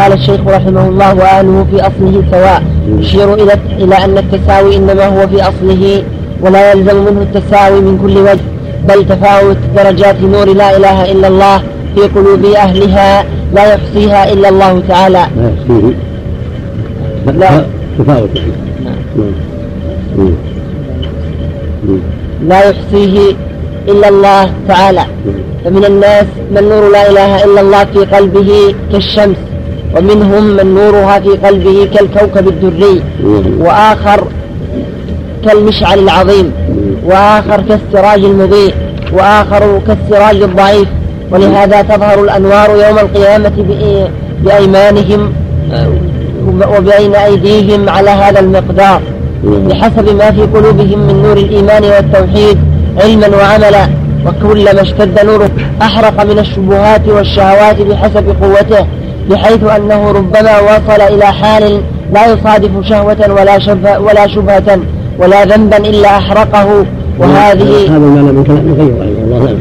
قال الشيخ رحمه الله وأهله في أصله سواء. يشير إلى إلى أن التساوي إنما هو في أصله ولا يلزم منه التساوي من كل وجه بل تفاوت درجات نور لا إله إلا الله في قلوب أهلها لا يحصيها إلا الله تعالى. لا يحصيه. لا تفاوت. لا يحصيه إلا الله تعالى. فمن الناس من نور لا إله إلا الله في قلبه كالشمس. ومنهم من نورها في قلبه كالكوكب الدري وآخر كالمشعل العظيم وآخر كالسراج المضيء وآخر كالسراج الضعيف. ولهذا تظهر الأنوار يوم القيامة بأيمانهم وبين أيديهم على هذا المقدار. بحسب ما في قلوبهم من نور الإيمان والتوحيد علما وعملا. وكلما اشتد نوره أحرق من الشبهات والشهوات بحسب قوته. بحيث أنه ربما وصل إلى حال لا يصادف شهوة ولا شبهة ولا شبهة ولا ذنبا إلا أحرقه. وهذه هذا المعنى من كلام غير الله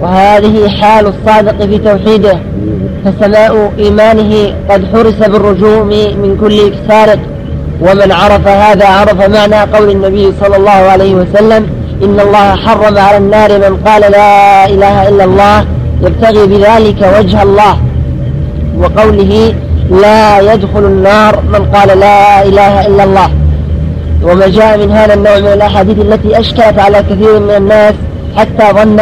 وهذه حال الصادق في توحيده. فسماء إيمانه قد حرس بالرجوم من كل سارق. ومن عرف هذا عرف معنى قول النبي صلى الله عليه وسلم إن الله حرم على النار من قال لا إله إلا الله يبتغي بذلك وجه الله وقوله لا يدخل النار من قال لا إله إلا الله. وما جاء من هذا النوع من الأحاديث التي أشكلت على كثير من الناس حتى ظن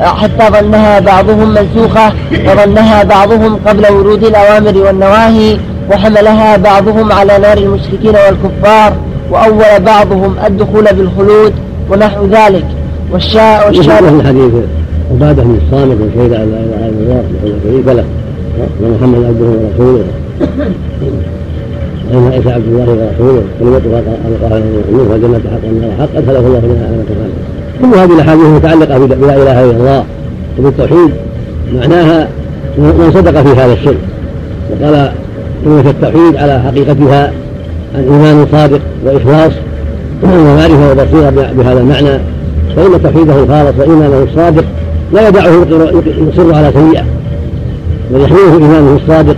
حتى ظنها بعضهم منسوخة وظنها بعضهم قبل ورود الأوامر والنواهي وحملها بعضهم على نار المشركين والكفار وأول بعضهم الدخول بالخلود ونحو ذلك. والشاء والشاء الحديث عبادة من الصامت وشهد على لا إله إلا الله شريك له. ومحمد عبده ورسوله. وإن عيسى عبد الله ورسوله؟ كلمته قال النور والجنة حق النار. حق أدخله الله منها على كل هذه الأحاديث متعلقة بلا إله إلا الله وبالتوحيد. معناها من صدق في هذا الشرك وقال كلمة التوحيد على حقيقتها الإيمان صادق وإخلاص ومعرفة وبصيرة بهذا المعنى. فإن توحيده الخالص وإيمانه الصادق لا يدعه يصر على سيئة بل يحمله إيمانه الصادق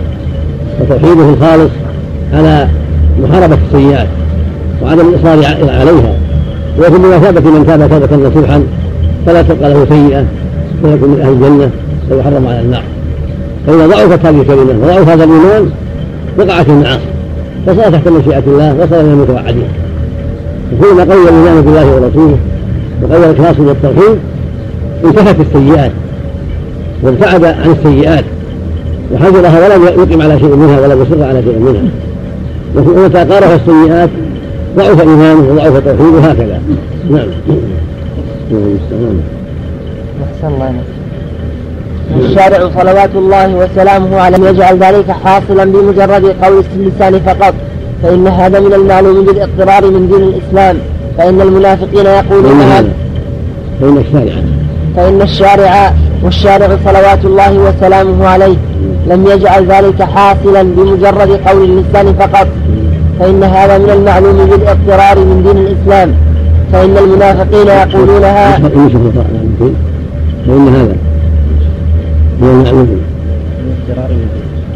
وتوحيده الخالص على محاربة السيئات وعدم الإصرار عليها. وفي بمثابة من تاب توبة نصوحا فلا تبقى له سيئة ويكون من أهل الجنة ويحرم على النار. فإذا ضعفت هذه الكلمة وضعف هذا الإيمان وقعت المعاصي. فصار تحت مشيئة الله وصل إلى المتوعدين. وكلما قوي الإيمان بالله ورسوله وقوي الإخلاص والتوحيد انتهت السيئات وابتعد عن السيئات وحذرها ولم يقم على شيء منها ولم يصر على شيء منها ومتى قارف السيئات ضعف إيمانه وضعف توحيده هكذا. نعم. أحسن الله الشارع صلوات الله وسلامه على يجعل ذلك حاصلا بمجرد قول اللسان فقط فإن هذا من المعلوم بالاضطرار من دين الإسلام فإن المنافقين يقولون هذا فإن الشارع فإن الشارع والشارع صلوات الله وسلامه عليه لم يجعل ذلك حاصلا بمجرد قول اللسان فقط. فإن هذا من المعلوم بالاضطرار من دين الإسلام. فإن المنافقين يقولونها فإن هذا من المعلوم.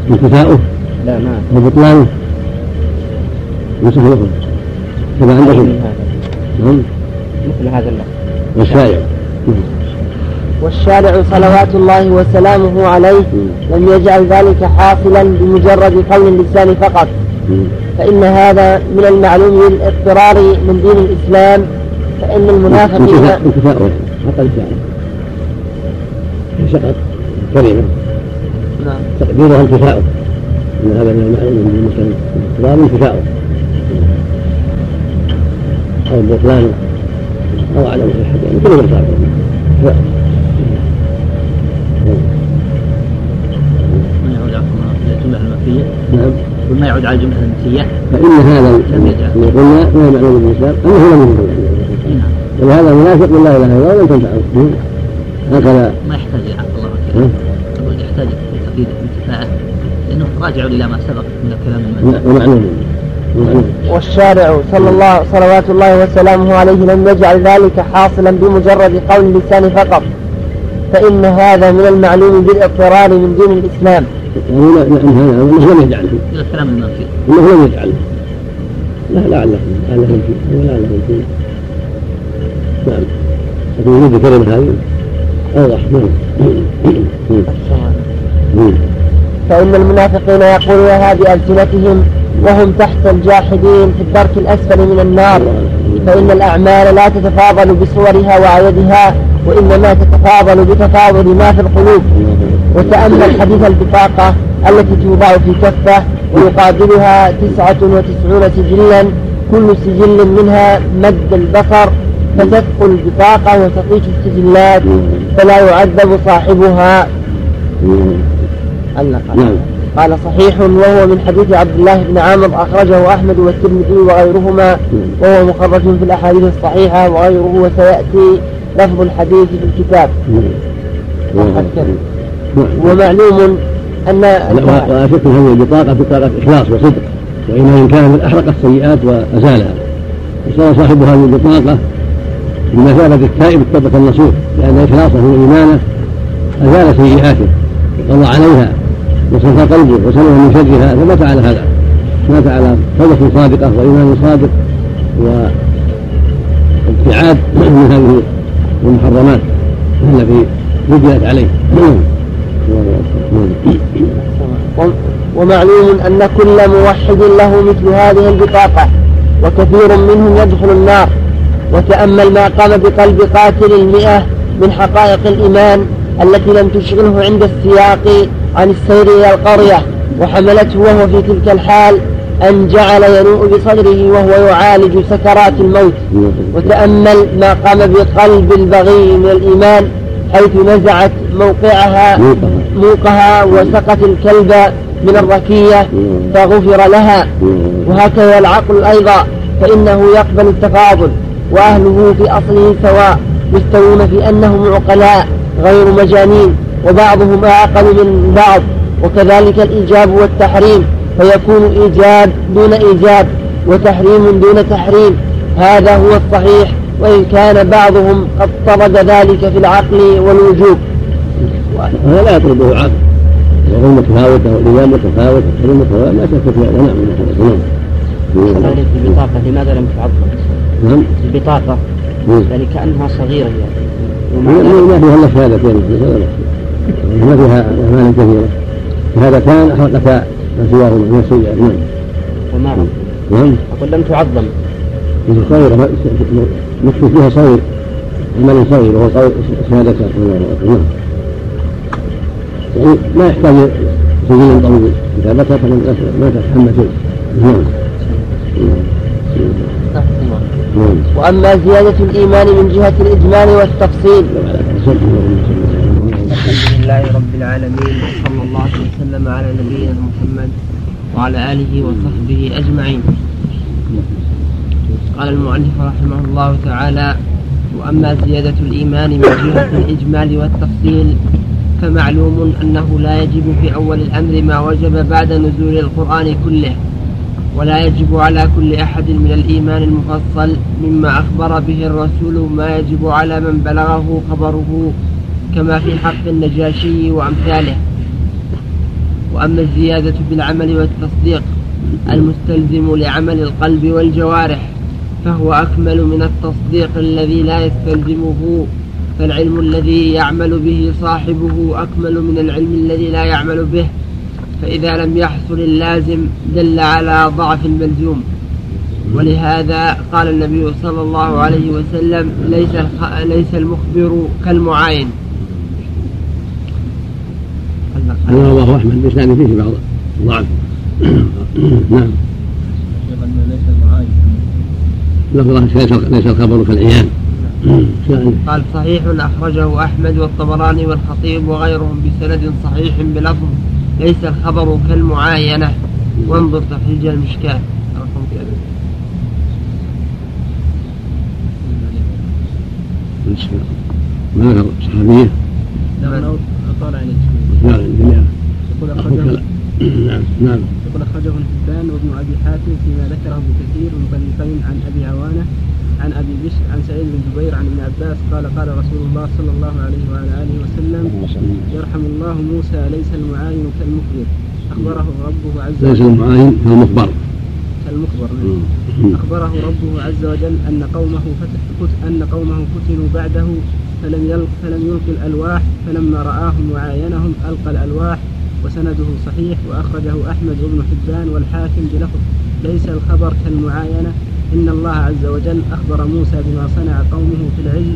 انتفاؤه لا ما وبطلانه. يوسف يخرج كما عندكم. نعم. مثل هذا اللفظ والشارع والشارع صلوات الله وسلامه عليه لم يجعل ذلك حاصلا بمجرد قول اللسان فقط. فإن هذا من المعلوم بالاضطرار من دين الإسلام فإن المنافقين أقل كلمة نعم. تقديرها انتفاؤه إن هذا من المعلوم من المسلم. اضطرار انتفاؤه أو بطلان أو عدم صحته يعني كل نعم وما يعود على الجملة المكية فإن هذا الذي قلنا من المعلوم بالإسلام أنه لم يكن نعم. ولهذا المنافق بالله إله إلا الله ولم تنفعه. هكذا. ما يحتاج عبد الله يقول يحتاج لتقييد انتفاعه لأنه راجع إلى ما سبق من الكلام المعلوم والشارع صلى الله صلوات الله وسلامه عليه لم يجعل ذلك حاصلا بمجرد قول اللسان فقط. فإن هذا من المعلوم بالاضطرار من دين الإسلام. انه لم يجعله الكلام المنفي انه لم يجعله لا لعله لعله فيه لعله فيه نعم لكن يريد الكلمة هذه أوضح نعم فإن المنافقين يقولونها بألسنتهم وهم تحت الجاحدين في الدرك الأسفل من النار فإن الأعمال لا تتفاضل بصورها وعددها وإنما تتفاضل بتفاضل ما في القلوب وتأمل حديث البطاقة التي توضع في كفة ويقابلها تسعة وتسعون سجلا كل سجل منها مد البصر فتثقل البطاقة وتطيش السجلات فلا يعذب صاحبها. نعم. قال صحيح وهو من حديث عبد الله بن عامر أخرجه أحمد والترمذي وغيرهما وهو مخرج في الأحاديث الصحيحة وغيره وسيأتي لفظ الحديث في الكتاب. ومعلوم أن ولا شك هذه البطاقة بطاقة إخلاص وصدق وإن كان من أحرق السيئات وأزالها. وصار صاحب هذه البطاقة بمثابة التائب التوبة النصوح لأن إخلاصه وإيمانه أزال سيئاته وقضى عليها وصفى قلبه وسلم من شرها فمات على هذا. مات على توبة صادقة وإيمان صادق وابتعاد من هذه المحرمات التي وجدت عليه. ومعلوم أن كل موحد له مثل هذه البطاقة وكثير منهم يدخل النار. وتأمل ما قام بقلب قاتل المئة من حقائق الإيمان التي لم تشغله عند السياق عن السير إلى القرية. وحملته وهو في تلك الحال أن جعل ينوء بصدره وهو يعالج سكرات الموت. وتأمل ما قام بقلب البغي من الإيمان حيث نزعت موقعها موقها وسقت الكلب من الركية فغفر لها. وهكذا العقل أيضا فإنه يقبل التفاضل وأهله في أصله سواء يستوون في أنهم عقلاء غير مجانين وبعضهم أعقل من بعض وكذلك الإيجاب والتحريم فيكون إيجاب دون إيجاب وتحريم دون تحريم هذا هو الصحيح وإن كان بعضهم قد طرد ذلك في العقل والوجوب. هذا لا يطلبه عقل العلوم متفاوتة والإيمان متفاوت والحلم متفاوت لا شك في هذا نعم نعم البطاقة لماذا لم تعظم؟ نعم البطاقة يعني كأنها صغيرة يعني ما فيها إلا شهادتين ما فيها أعمال كثيرة شهادتان أحرقتا ما سواهما من السيئات نعم وما نعم أقول لم تعظم صغيرة مكتوب فيها صغير عمل صغير وهو شهادتان نعم يعني ما يحتاج سجل طويل. كتابتها فمن ما تتحمل شيء نعم. وأما زيادة الإيمان من جهة الإجمال والتفصيل. الحمد لله رب العالمين وصلى الله وسلم على نبينا محمد وعلى آله وصحبه أجمعين. قال المؤلف رحمه الله تعالى وأما زيادة الإيمان من جهة الإجمال والتفصيل فمعلوم أنه لا يجب في أول الأمر ما وجب بعد نزول القرآن كله ولا يجب على كل أحد من الإيمان المفصل مما أخبر به الرسول ما يجب على من بلغه خبره كما في حق النجاشي وأمثاله. وأما الزيادة بالعمل والتصديق المستلزم لعمل القلب والجوارح فهو أكمل من التصديق الذي لا يستلزمه فالعلم الذي يعمل به صاحبه أكمل من العلم الذي لا يعمل به فإذا لم يحصل اللازم دل على ضعف الملزوم. ولهذا قال النبي صلى الله عليه وسلم ليس ليس المخبر كالمعاين. رواه أحمد بإسناد فيه بعض ضعف. نعم. ليس المعاين. ليس الخبر كالعيان. قال صحيح أخرجه أحمد والطبراني والخطيب وغيرهم بسند صحيح بلفظ ليس الخبر كالمعاينة وانظر تخريج المشكاة رقم كذا ما صحابية؟ نعم يقول أخرجه نعم نعم يقول أخرجه الحبان وابن أبي حاتم فيما ذكره ابن كثير طريقين عن أبي عوانة عن أبي بشر عن سعيد بن جبير عن ابن عباس قال قال رسول الله صلى الله عليه وعلى آله وسلم يرحم الله موسى ليس المعاين كالمخبر. أخبره ربه عز وجل. ليس المعاين كالمخبر. كالمخبر. أخبره ربه عز وجل أن قومه فتح أن قومه فتنوا بعده فلم يلق فلم يلقي الألواح فلما رآهم وعاينهم ألقى الألواح وسنده صحيح وأخرجه أحمد بن حبان والحاكم بلفظ ليس الخبر كالمعاينة إن الله عز وجل أخبر موسى بما صنع قومه في العلم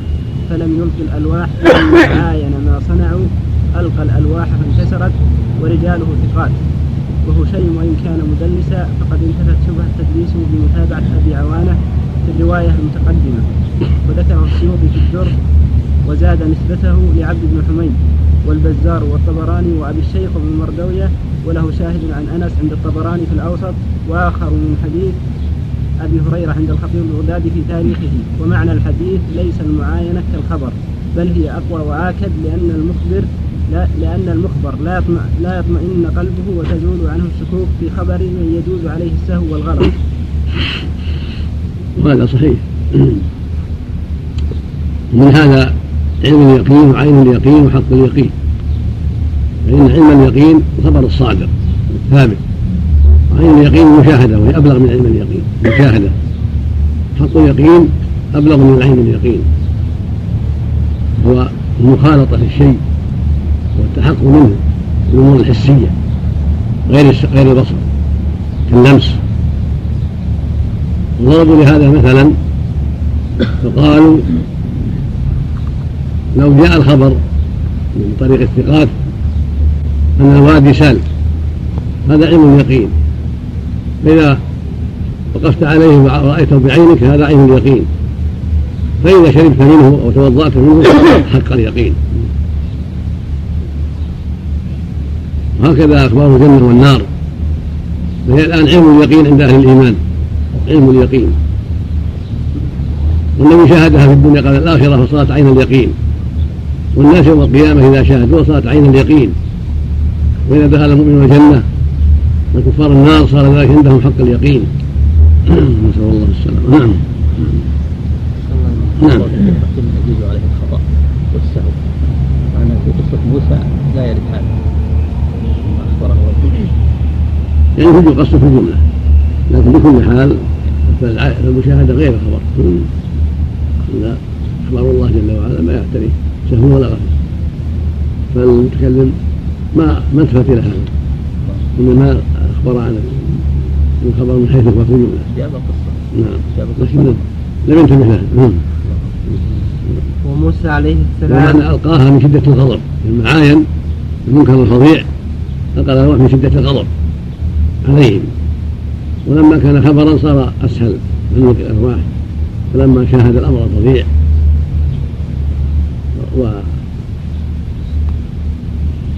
فلم يلقي الألواح فلما عاين ما صنعوا ألقى الألواح فانكسرت ورجاله ثقات. وهو شيء وإن كان مدلسا فقد انتفت شبهة تدليسه بمتابعة أبي عوانة في الرواية المتقدمة. وذكره السيوطي في الدر وزاد نسبته لعبد بن حميد والبزار والطبراني وأبي الشيخ بن مردوية وله شاهد عن أنس عند الطبراني في الأوسط وآخر من حديث أبي هريرة عند الخطيب البغدادي في تاريخه ومعنى الحديث ليس المعاينة كالخبر بل هي أقوى وآكد لأن المخبر لا لأن المخبر لا لا يطمئن قلبه وتزول عنه الشكوك في خبر من يجوز عليه السهو والغلط. وهذا صحيح. من هذا علم اليقين وعين اليقين وحق اليقين. فإن علم اليقين الخبر الصادق الثابت وعين اليقين المشاهدة وهي أبلغ من علم اليقين المشاهدة حق اليقين أبلغ من عين اليقين. هو المخالطة للشيء والتحقق منه الأمور الحسية غير غير البصر كاللمس وضربوا لهذا مثلا فقالوا لو جاء الخبر من طريق الثقات أن الوادي سال هذا علم اليقين. فإذا وقفت عليه ورأيته بعينك هذا عين اليقين. فإذا شربت منه أو توضأت منه حق اليقين. وهكذا أخبار الجنة والنار. فهي الآن علم اليقين عند أهل الإيمان. علم اليقين. والنبي شاهدها في الدنيا قبل الآخرة فصارت عين اليقين. والناس يوم القيامة إذا شاهدوها صارت عين اليقين. وإذا دخل المؤمن الجنة وكفار النار صار ذلك عندهم حق اليقين. نسأل الله السلامة نعم نعم يجوز عليه الخطأ والسهو معنى في قصة موسى لا يرد هذا ما أخبره يعني في قصة في الجملة لكن بكل حال فالمشاهدة غير خبر إلا أخبار الله جل وعلا ما يعتريه سهو ولا غفل فالمتكلم ما ما التفت إلى هذا إنما أخبر عن الخبر من حيث هو في الجملة جاب قصة. نعم لكن لم ينتبه لها نعم. وموسى عليه السلام ومعنى ألقاها من شدة الغضب. المعاين المنكر الفظيع. ألقى الأرواح من شدة الغضب عليهم. ولما كان خبرا صار أسهل من الأرواح فلما شاهد الأمر الفظيع.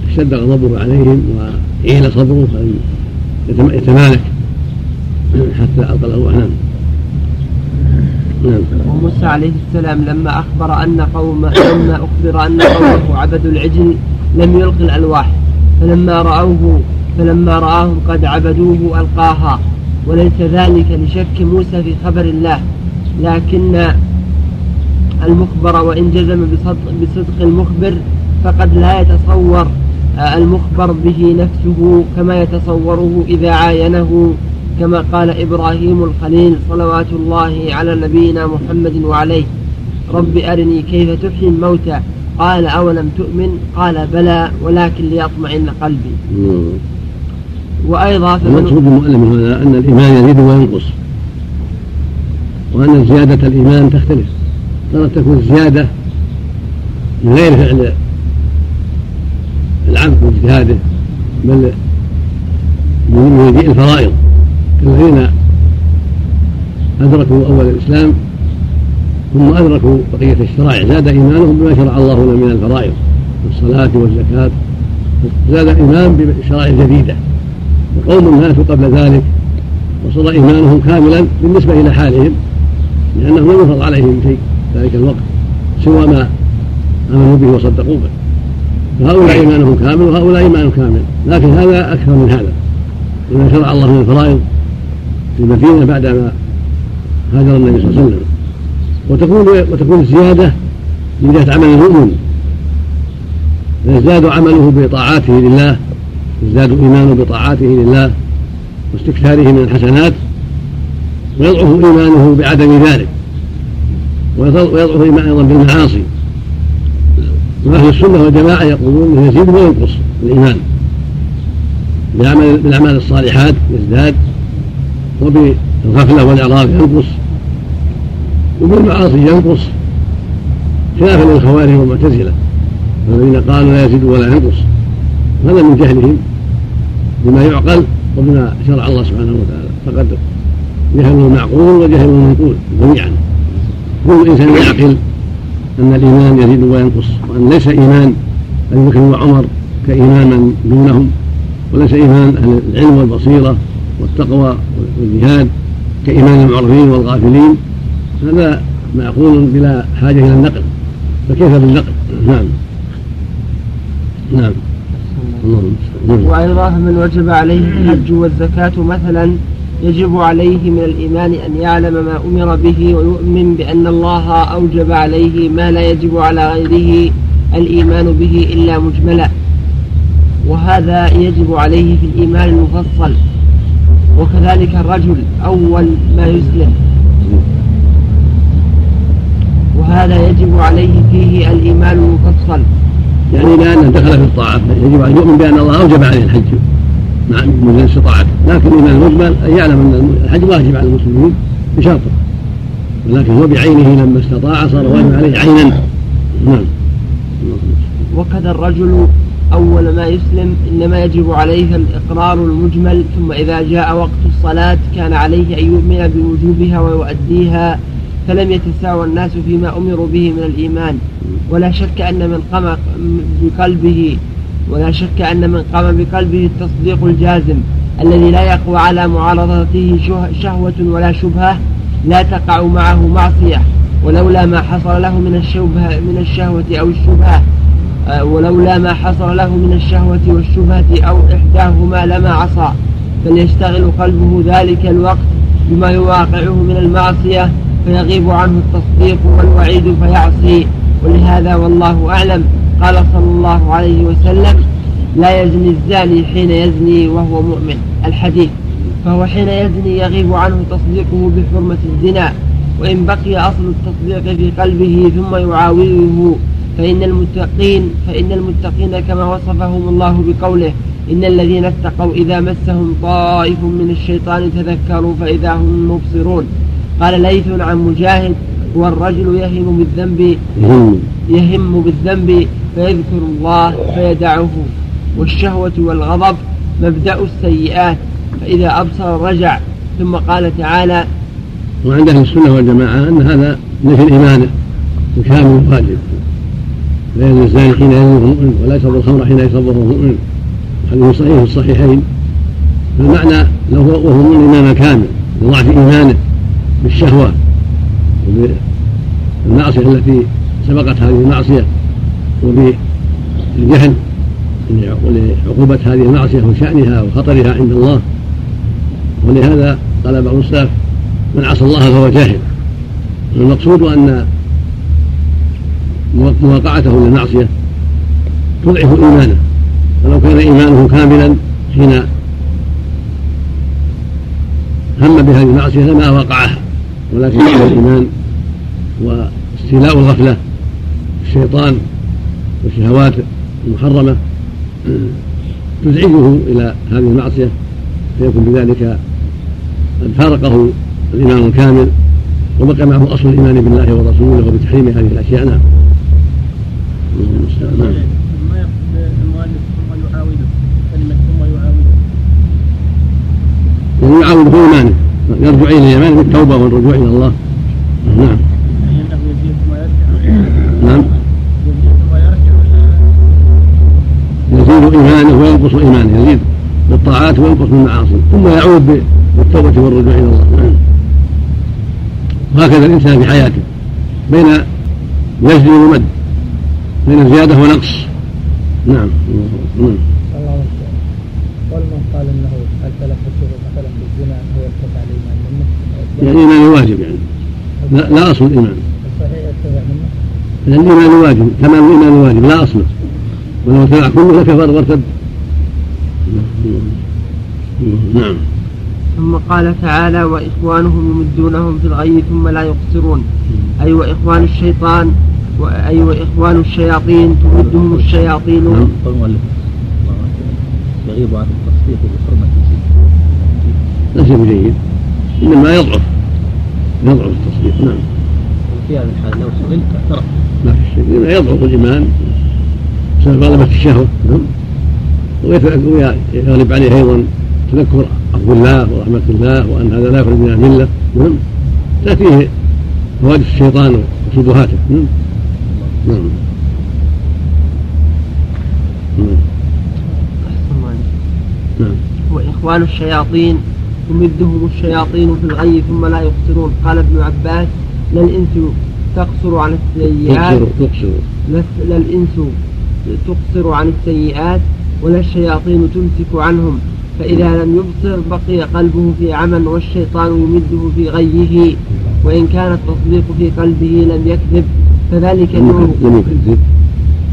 واشتد غضبه عليهم وعيل صبره يتمالك. حتى ألقى الأرواح نعم. نعم. وموسى عليه السلام لما أخبر أن قوم لما أخبر أن قومه عبدوا العجل لم يلق الألواح فلما رأوه فلما رآهم قد عبدوه ألقاها. وليس ذلك لشك موسى في خبر الله لكن المخبر وإن جزم بصدق المخبر فقد لا يتصور المخبر به نفسه كما يتصوره إذا عاينه كما قال إبراهيم الخليل صلوات الله على نبينا محمد وعليه. رب أرني كيف تحيي الموتى؟ قال أولم تؤمن؟ قال بلى ولكن ليطمئن قلبي. وأيضا المقصود المؤلف هذا أن الإيمان يزيد وينقص وأن زيادة الإيمان تختلف. قد تكون زيادة من غير فعل العبد واجتهاده بل من مجيء الفرائض. كالذين أدركوا أول الإسلام ثم أدركوا بقية الشرائع. زاد إيمانهم بما شرع الله لهم من الفرائض والصلاة والزكاة. زاد الإيمان بشرائع جديدة. وقوم ماتوا قبل ذلك وصار إيمانهم كاملا بالنسبة إلى حالهم لأنهم لم يفرض عليهم شيء ذلك الوقت سوى ما آمنوا به وصدقوا به. فهؤلاء إيمانهم كامل وهؤلاء إيمانهم كامل. لكن هذا أكثر من هذا لما شرع الله من الفرائض في المدينة بعدما هاجر النبي صلى الله عليه وسلم. وتكون وتكون الزيادة من جهة عمل المؤمن. فيزداد عمله بطاعاته لله يزداد إيمانه بطاعاته لله واستكثاره من الحسنات ويضعف إيمانه بعدم ذلك. ويضعف إيمانه أيضا بالمعاصي. وأهل السنة والجماعة يقولون يزيد وينقص الإيمان. بالأعمال الصالحات يزداد وبالغفلة والإعراض ينقص وبالمعاصي ينقص خلافا للخوارج والمعتزلة الذين قالوا لا يزيد ولا ينقص هذا من جهلهم بما يعقل وبما شرع الله سبحانه وتعالى. فقد جهلوا المعقول وجهلوا المنقول جميعا. كل إنسان يعقل أن الإيمان يزيد وينقص وأن ليس إيمان أبي بكر وعمر كايمان من دونهم وليس إيمان أهل العلم والبصيرة والتقوى والجهاد كايمان المعرضين والغافلين هذا معقول بلا حاجة إلى النقل. فكيف بالنقل؟ نعم. نعم. وأيضا من وجب عليه الحج والزكاة مثلا يجب عليه من الإيمان أن يعلم ما أمر به ويؤمن بأن الله أوجب عليه ما لا يجب على غيره الإيمان به إلا مجملا. وهذا يجب عليه في الإيمان المفصل. وكذلك الرجل أول ما يسلم. وهذا يجب عليه فيه الإيمان المفصل يعني لأنه دخل في الطاعة يجب أن يؤمن بأن الله أوجب عليه الحج. مع من استطاعته لكن الإيمان المجمل أن يعلم أن الحج واجب على المسلمين بشرطه. ولكن هو بعينه لما استطاع صار واجب عليه عينا. نعم. وكذا الرجل أول ما يسلم إنما يجب عليه الإقرار المجمل ثم إذا جاء وقت الصلاة كان عليه أن يؤمن بوجوبها ويؤديها فلم يتساوى الناس فيما أمروا به من الإيمان. ولا شك أن من قام بقلبه ولا شك أن من قام بقلبه التصديق الجازم الذي لا يقوى على معارضته شهوة ولا شبهة لا تقع معه معصية ولولا ما حصل له من الشبهة من الشهوة أو الشبهة. ولولا ما حصل له من الشهوة والشبهة أو إحداهما لما عصى فليشتغل قلبه ذلك الوقت بما يواقعه من المعصية فيغيب عنه التصديق والوعيد فيعصي. ولهذا والله أعلم قال صلى الله عليه وسلم لا يزني الزاني حين يزني وهو مؤمن. الحديث فهو حين يزني يغيب عنه تصديقه بحرمة الزنا وإن بقي أصل التصديق في قلبه ثم يعاوره فإن المتقين فإن المتقين كما وصفهم الله بقوله إن الذين اتقوا إذا مسهم طائف من الشيطان تذكروا فإذا هم مبصرون. قال ليث عن مجاهد هو الرجل يهم بالذنب يهم. بالذنب فيذكر الله فيدعه. والشهوة والغضب مبدأ السيئات فإذا أبصر رجع. ثم قال تعالى وعند أهل السنة والجماعة أن هذا نفي الإيمان الكامل الواجب لا يزني الزاني حين يزني مؤمن ولا يشرب الخمر حين يشربه مؤمن حديث صحيح في الصحيحين. فالمعنى له وهو مؤمن الإيمان الكامل لضعف إيمانه بالشهوة وبالمعصية التي سبقت هذه المعصية وبالجهل ولعقوبة هذه المعصية وشأنها وخطرها عند الله. ولهذا قال بعض السلف من عصى الله فهو جاهل. المقصود أن مواقعته للمعصية تضعف إيمانه. ولو كان إيمانه كاملا حين هم بهذه المعصية لما وقعها ولكن الإيمان واستيلاء الغفلة الشيطان والشهوات المحرمة تزعجه إلى هذه المعصية. فيكون بذلك قد فارقه الإيمان الكامل وبقي معه أصل الإيمان بالله ورسوله وبتحريم هذه الأشياء. نعم. ما يقصد ثم يعاوده كلمة ثم يعاوده يعاوده إيمانه يرجع إلى الإيمان بالتوبة والرجوع إلى الله. نعم. ثم نعم. يزيد ثم إيمانه وينقص إيمانه يزيد بالطاعات وينقص بالمعاصي ثم يعود بالتوبة والرجوع إلى الله. نعم. وهكذا الإنسان في حياته بين يجري ومد بين زيادة ونقص. نعم. نعم. الله قول من قال إنه التلف الشهور مثلا بالزنا هو ارتفع الإيمان منه؟ يعني الايمان الواجب يعني. لا, لا أصل الايمان الإيمان واجب. كمال الإيمان واجب. لا أصله ولو اتبع كله لكفر وارتد نعم. ثم قال تعالى وإخوانهم يمدونهم في الغي ثم لا يقصرون. أي وإخوان الشيطان أي وإخوان الشياطين تمدهم الشياطين. نعم. يغيب عن التصديق بحرمة لا شيء جيد. إنما يضعف. يضعف التصديق. نعم. في هذه الحال لو سئلت اعترف. ما في شيء يضعف الإيمان. بسبب غلبة الشهوة. نعم. ويغلب عليه أيضا تذكر عفو الله ورحمة الله وأن هذا لا يخرج من الملة. نعم. تأتيه حوادث الشيطان وشبهاته نعم. نعم. نعم. نعم. وإخوان الشياطين تمدهم الشياطين في الغي ثم لا يقصرون قال ابن عباس لا الإنس تقصر عن السيئات. تقصر لا الإنس تقصر عن السيئات ولا الشياطين تمسك عنهم. فإذا لم يبصر بقي قلبه في عمى والشيطان يمده في غيه. وإن كان التصديق في قلبه لم يكذب. فذلك النور. لم يكذب.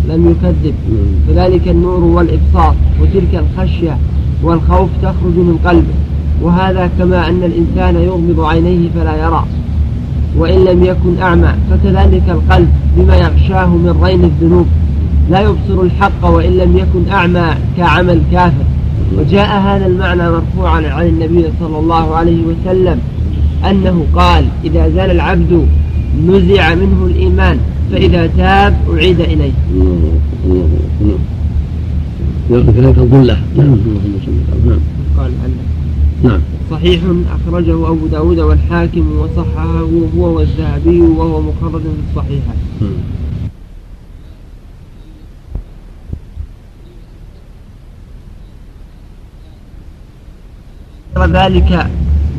لم يكذب. فذلك النور والإبصار وتلك الخشية والخوف تخرج من قلبه. وهذا كما أن الإنسان يغمض عينيه فلا يرى. وإن لم يكن أعمى فكذلك القلب بما يغشاه من رين الذنوب. لا يبصر الحق وإن لم يكن أعمى كعمى الكافر وجاء هذا المعنى مرفوعا عن النبي صلى الله عليه وسلم أنه قال إذا زال العبد نزع منه الإيمان فإذا تاب أعيد إليه. كذلك الظلة نعم نعم قال نعم صحيح أخرجه أبو داود والحاكم وصححه هو والذهبي وهو مخرج في الصحيحة ذلك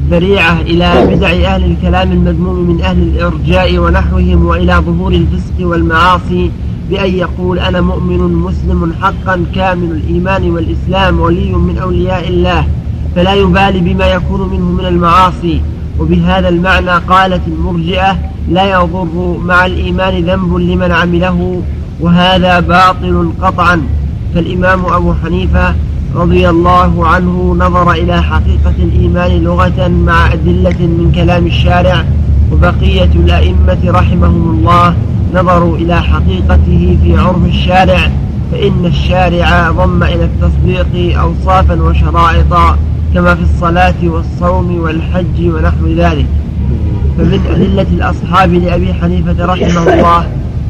ذريعة إلى بدع أهل الكلام المذموم من أهل الإرجاء ونحوهم وإلى ظهور الفسق والمعاصي بأن يقول أنا مؤمن مسلم حقا كامل الإيمان والإسلام ولي من أولياء الله فلا يبالي بما يكون منه من المعاصي. وبهذا المعنى قالت المرجئة لا يضر مع الإيمان ذنب لمن عمله وهذا باطل قطعا. فالإمام أبو حنيفة رضي الله عنه نظر إلى حقيقة الإيمان لغة مع أدلة من كلام الشارع وبقية الأئمة رحمهم الله نظروا إلى حقيقته في عرف الشارع فإن الشارع ضم إلى التصديق أوصافا وشرائط كما في الصلاة والصوم والحج ونحو ذلك. فمن أدلة الأصحاب لأبي حنيفة رحمه الله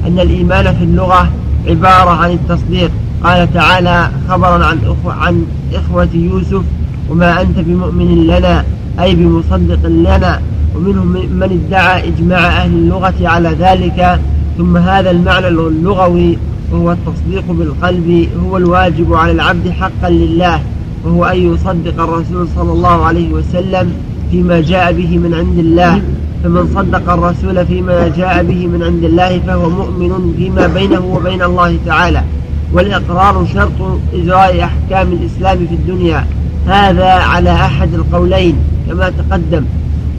أن الإيمان في اللغة عبارة عن التصديق قال تعالى خبرا عن عن إخوة يوسف وما أنت بمؤمن لنا أي بمصدق لنا ومنهم من ادعى إجماع أهل اللغة على ذلك ثم هذا المعنى اللغوي وهو التصديق بالقلب هو الواجب على العبد حقا لله وهو أن يصدق الرسول صلى الله عليه وسلم فيما جاء به من عند الله فمن صدق الرسول فيما جاء به من عند الله فهو مؤمن فيما بينه وبين الله تعالى. والإقرار شرط إجراء أحكام الإسلام في الدنيا. هذا على أحد القولين كما تقدم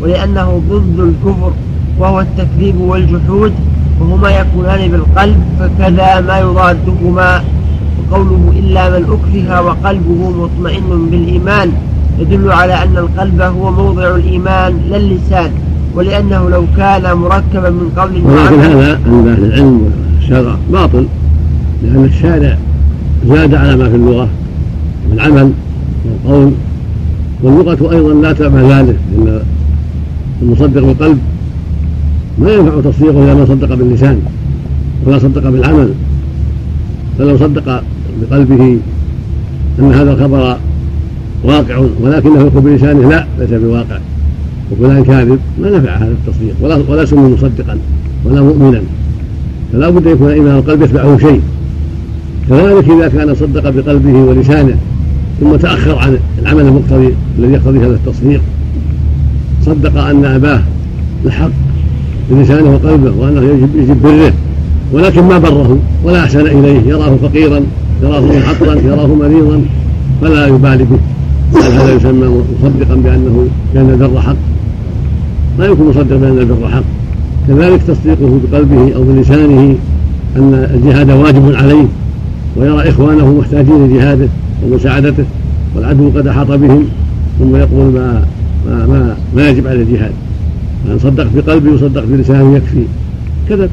ولأنه ضد الكفر وهو التكذيب والجحود وهما يكونان بالقلب فكذا ما يضادهما وقوله إلا من أكره وقلبه مطمئن بالإيمان يدل على أن القلب هو موضع الإيمان لا اللسان ولأنه لو كان مركبا من قول ولكن هذا عند أهل العلم والشرع باطل. لأن الشارع زاد على ما في اللغة من العمل والقول واللغة أيضا لا تأبى ذلك لأن المصدق بالقلب ما ينفع تصديقه إذا ما صدق باللسان ولا صدق بالعمل. فلو صدق بقلبه أن هذا الخبر واقع ولكنه يقول بلسانه لا ليس بواقع. وفلان كاذب ما نفع هذا التصديق ولا ولا سمي مصدقا ولا مؤمنا. فلا بد يكون ايمان القلب يتبعه شيء. كذلك إذا كان صدق بقلبه ولسانه ثم تأخر عن العمل المقتضي الذي يقتضي هذا التصديق. صدق أن أباه لحق بلسانه وقلبه وأنه يجب يجب بره ولكن ما بره؟ ولا أحسن إليه. يراه فقيرا يراه محطا يراه مريضا فلا يبالي به. بل هذا يسمى مصدقا بانه كان البر حق. ما يكون مصدقا بأن البر حق. كذلك تصديقه بقلبه أو بلسانه أن الجهاد واجب عليه. ويرى إخوانه محتاجين لجهاده ومساعدته والعدو قد أحاط بهم ثم يقول ما ما ما, ما يجب على الجهاد. من صدق بقلبه وصدق بلسانه يكفي. كذب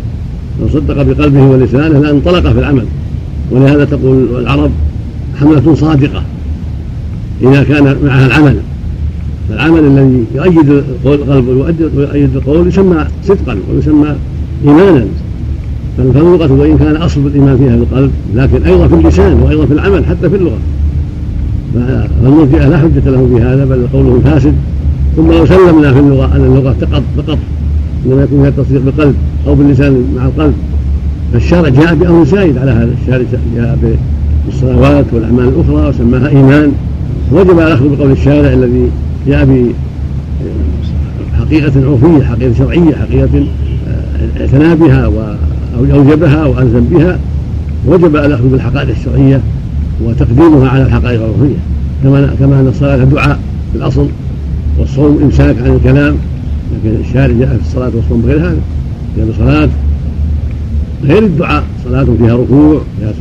لو صدق بقلبه ولسانه لانطلق في العمل. ولهذا تقول العرب حملة صادقة إذا كان معها العمل. فالعمل الذي يؤيد القلب ويؤيد القول يسمى صدقا ويسمى إيمانا. فاللغة وإن كان أصل الإيمان فيها في القلب لكن أيضا في اللسان وأيضا في العمل حتى في اللغة. فالمرجئة لا حجة لهم في هذا بل قولهم فاسد. ثم لو سلمنا في اللغة أن اللغة فقط فقط إنما يكون فيها التصديق بالقلب أو باللسان مع القلب. فالشرع جاء بأمر زايد على هذا. الشرع جاء بالصلوات والأعمال الأخرى وسماها إيمان. وجب الأخذ بقول الشارع الذي جاء بحقيقة عرفية حقيقة شرعية حقيقة آه، اعتنى بها وأوجبها وألزم بها وجب الأخذ بالحقائق الشرعية وتقديمها على الحقائق العرفية. كما كما أن الصلاة دعاء في الأصل والصوم إمساك عن الكلام لكن الشارع جاء في الصلاة والصوم بغير هذا جاء بصلاة غير الدعاء صلاة فيها ركوع فيها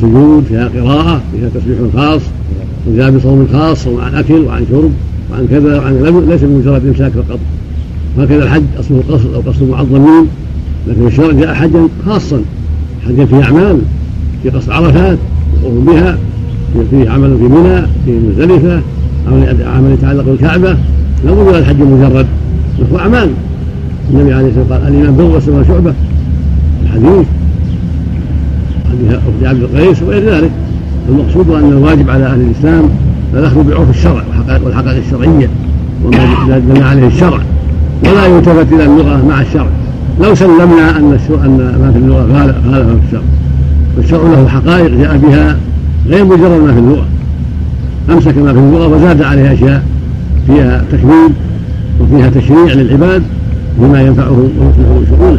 سجود فيها قراءة فيها تسبيح خاص وجاء بصوم خاص صوم عن أكل وعن شرب وعن كذا وعن ليس بمجرد إمساك فقط وهكذا الحج أصله قصد أو قصد معظمين لكن الشرع جاء حجا؟ خاصا. حجا فيه أعمال في قصد عرفات وقوم بها في عمل في منى في مزدلفة عمل يتعلق بالكعبة. لا بد الحج مجرد له أعمال. النبي عليه الصلاة والسلام قال الإيمان بر والسماء شعبة الحديث. حديث أخت عبد القيس وغير ذلك. المقصود أن الواجب على أهل الإسلام الأخذ بعرف الشرع والحقائق الشرعية وما دل عليه الشرع. ولا يلتفت إلى اللغة مع الشرع. لو سلمنا أن أن ما في اللغة خالف ما في الشرع والشرع له حقائق جاء بها غير مجرد ما في اللغة. أمسك ما في اللغة وزاد عليها أشياء فيها تكميل وفيها تشريع للعباد بما ينفعهم ويصلح شؤونهم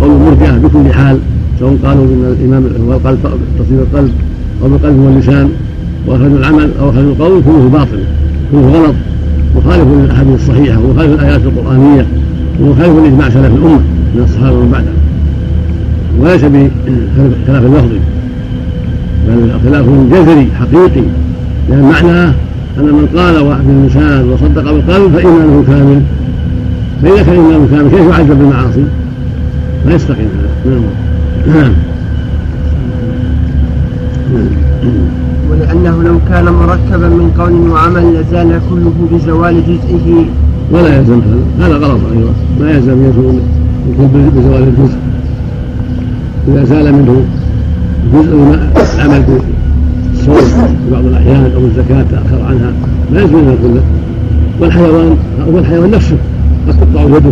قول المرجئة بكل حال سواء قالوا ان الامام هو القلب تصير القلب أو بالقلب واللسان واخرجوا العمل أو اخرجوا القول كله باطل كله غلط مخالف للأحاديث الصحيحة ومخالف الايات القرآنية. ومخالف لاجماع سلف الأمة من الصحابة ومن بعدهم. وليس بخلاف اللفظي بل خلاف جذري حقيقي. لأن معناه أن من قال باللسان وصدق بالقلب فإيمانه كامل. فإذا كان إيمانه كامل كيف يعذب بالمعاصي؟ ما يستقيم هذا. نعم. ولأنه لو كان مركبا من قول وعمل لزال كله بزوال جزئه. ولا يلزم هذا. هذا غلط أيضا. ما يلزم يكون بزوال الجزء. إذا زال منه جزء العمل بالصوم في بعض الأحيان أو الزكاة تأخر عنها ما يلزم منها كله والحيوان هو الحيوان نفسه قد تقطع يده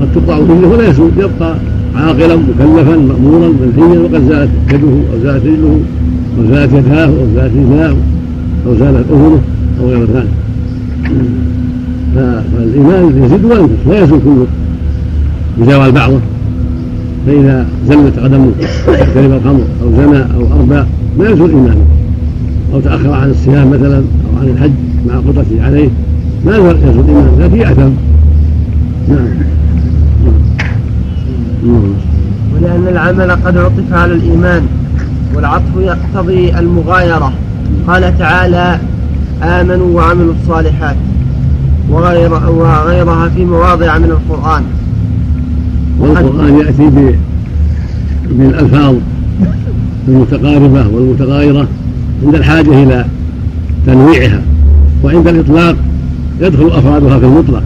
قد تقطع رجله ولا يسود يبقى عاقلا مكلفا مأمورا منهيا وقد زالت يده أو زالت رجله أو زالت يداه أو زالت رجلاه أو زالت أذنه أو غير ذلك. فالإيمان يزيد وينقص لا يزول كله. بزوال بعضه فإذا زلت قدمه شرب الخمر أو زنى أو أربى ما يزول إيمانه. أو تأخر عن الصيام مثلا أو عن الحج مع قدرته عليه ما يزول إيمانه. لكن يأثم نعم. ولأن العمل قد عطف على الإيمان والعطف يقتضي المغايرة. قال تعالى آمنوا وعملوا الصالحات. وغير وغيرها في مواضع من القرآن. والقرآن يأتي بالألفاظ المتقاربة والمتغايرة عند الحاجة إلى تنويعها. وعند الإطلاق يدخل أفرادها في المطلق.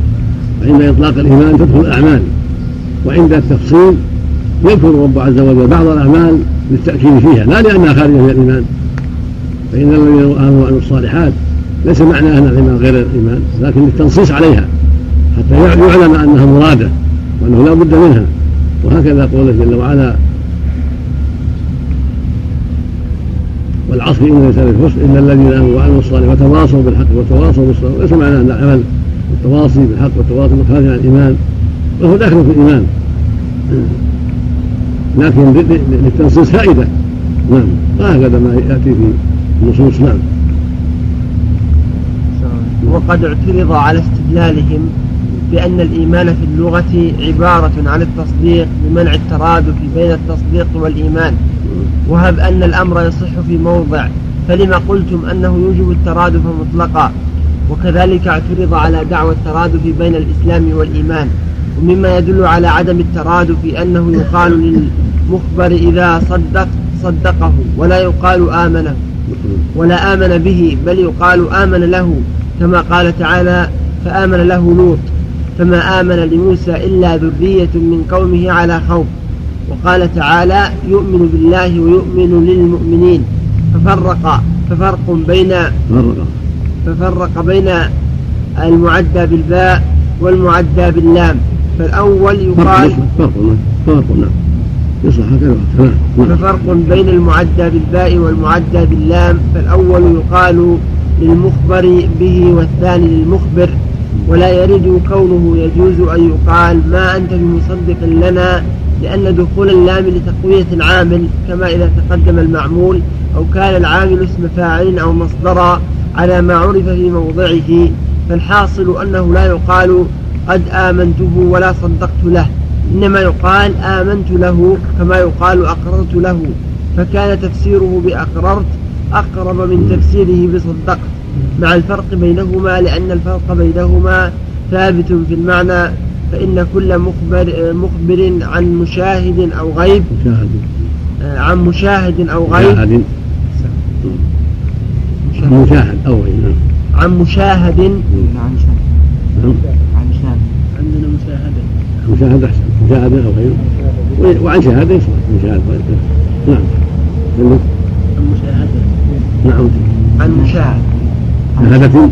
وعند إطلاق الإيمان تدخل الأعمال. وعند التفصيل يذكر الرب عز وجل بعض الأعمال للتأكيد فيها. لا لأنها خارجة من الإيمان. فإن الذين آمنوا وعملوا الصالحات ليس معنى أن الإيمان غير الإيمان لكن للتنصيص عليها حتى يعلم أنها مرادة وأنه لا بد منها. وهكذا قوله جل وعلا والعصر إن الإنسان الحسن إلا الذين آمنوا وعملوا الصالحات وتواصوا بالحق وتواصوا بالصبر. ليس معنى أن العمل والتواصي بالحق والتواصي خارج عن الإيمان وهو داخل في الإيمان. لكن للتنصيص فائدة. نعم. وهكذا ما يأتي في النصوص. نعم. وقد اعترض على استدلالهم بأن الإيمان في اللغة عبارة عن التصديق بمنع الترادف بين التصديق والإيمان وهب أن الأمر يصح في موضع فلما قلتم أنه يوجب الترادف مطلقا؟ وكذلك اعترض على دعوى الترادف بين الإسلام والإيمان ومما يدل على عدم الترادف أنه يقال للمخبر إذا صدق صدقه ولا يقال آمنه ولا آمن به بل يقال آمن له. كما قال تعالى فآمن له لوط فما آمن لموسى إلا ذرية من قومه على خوف. وقال تعالى يؤمن بالله ويؤمن للمؤمنين. ففرق ففرق بين ففرق بين المعدى بالباء والمعدى باللام. فالأول يقال فرق فرق يصلح ففرق بين المعدى بالباء والمعدى باللام. فالأول يقال للمخبر به والثاني للمخبر ولا يرد كونه يجوز أن يقال ما أنت بمصدق لنا لأن دخول اللام لتقوية العامل كما إذا تقدم المعمول أو كان العامل اسم فاعل أو مصدرا على ما عرف في موضعه فالحاصل أنه لا يقال قد آمنته ولا صدقت له إنما يقال آمنت له كما يقال أقررت له فكان تفسيره بأقررت أقرب من تفسيره بصدقت مع الفرق بينهما لأن الفرق بينهما ثابت في المعنى فإن كل مخبر مخبر عن مشاهد أو غيب مشاهد. عن مشاهد أو غيب. مشاهد. مشاهد أو غيب. نعم. عن مشاهد. عن مشاهد عن مشاهد عندنا مشاهدة. مشاهد أحسن. مشاهدة أو غيره وعن شهادة يصلح مشاهد نعم. مشاهدة نعم. عن مشاهد شهادة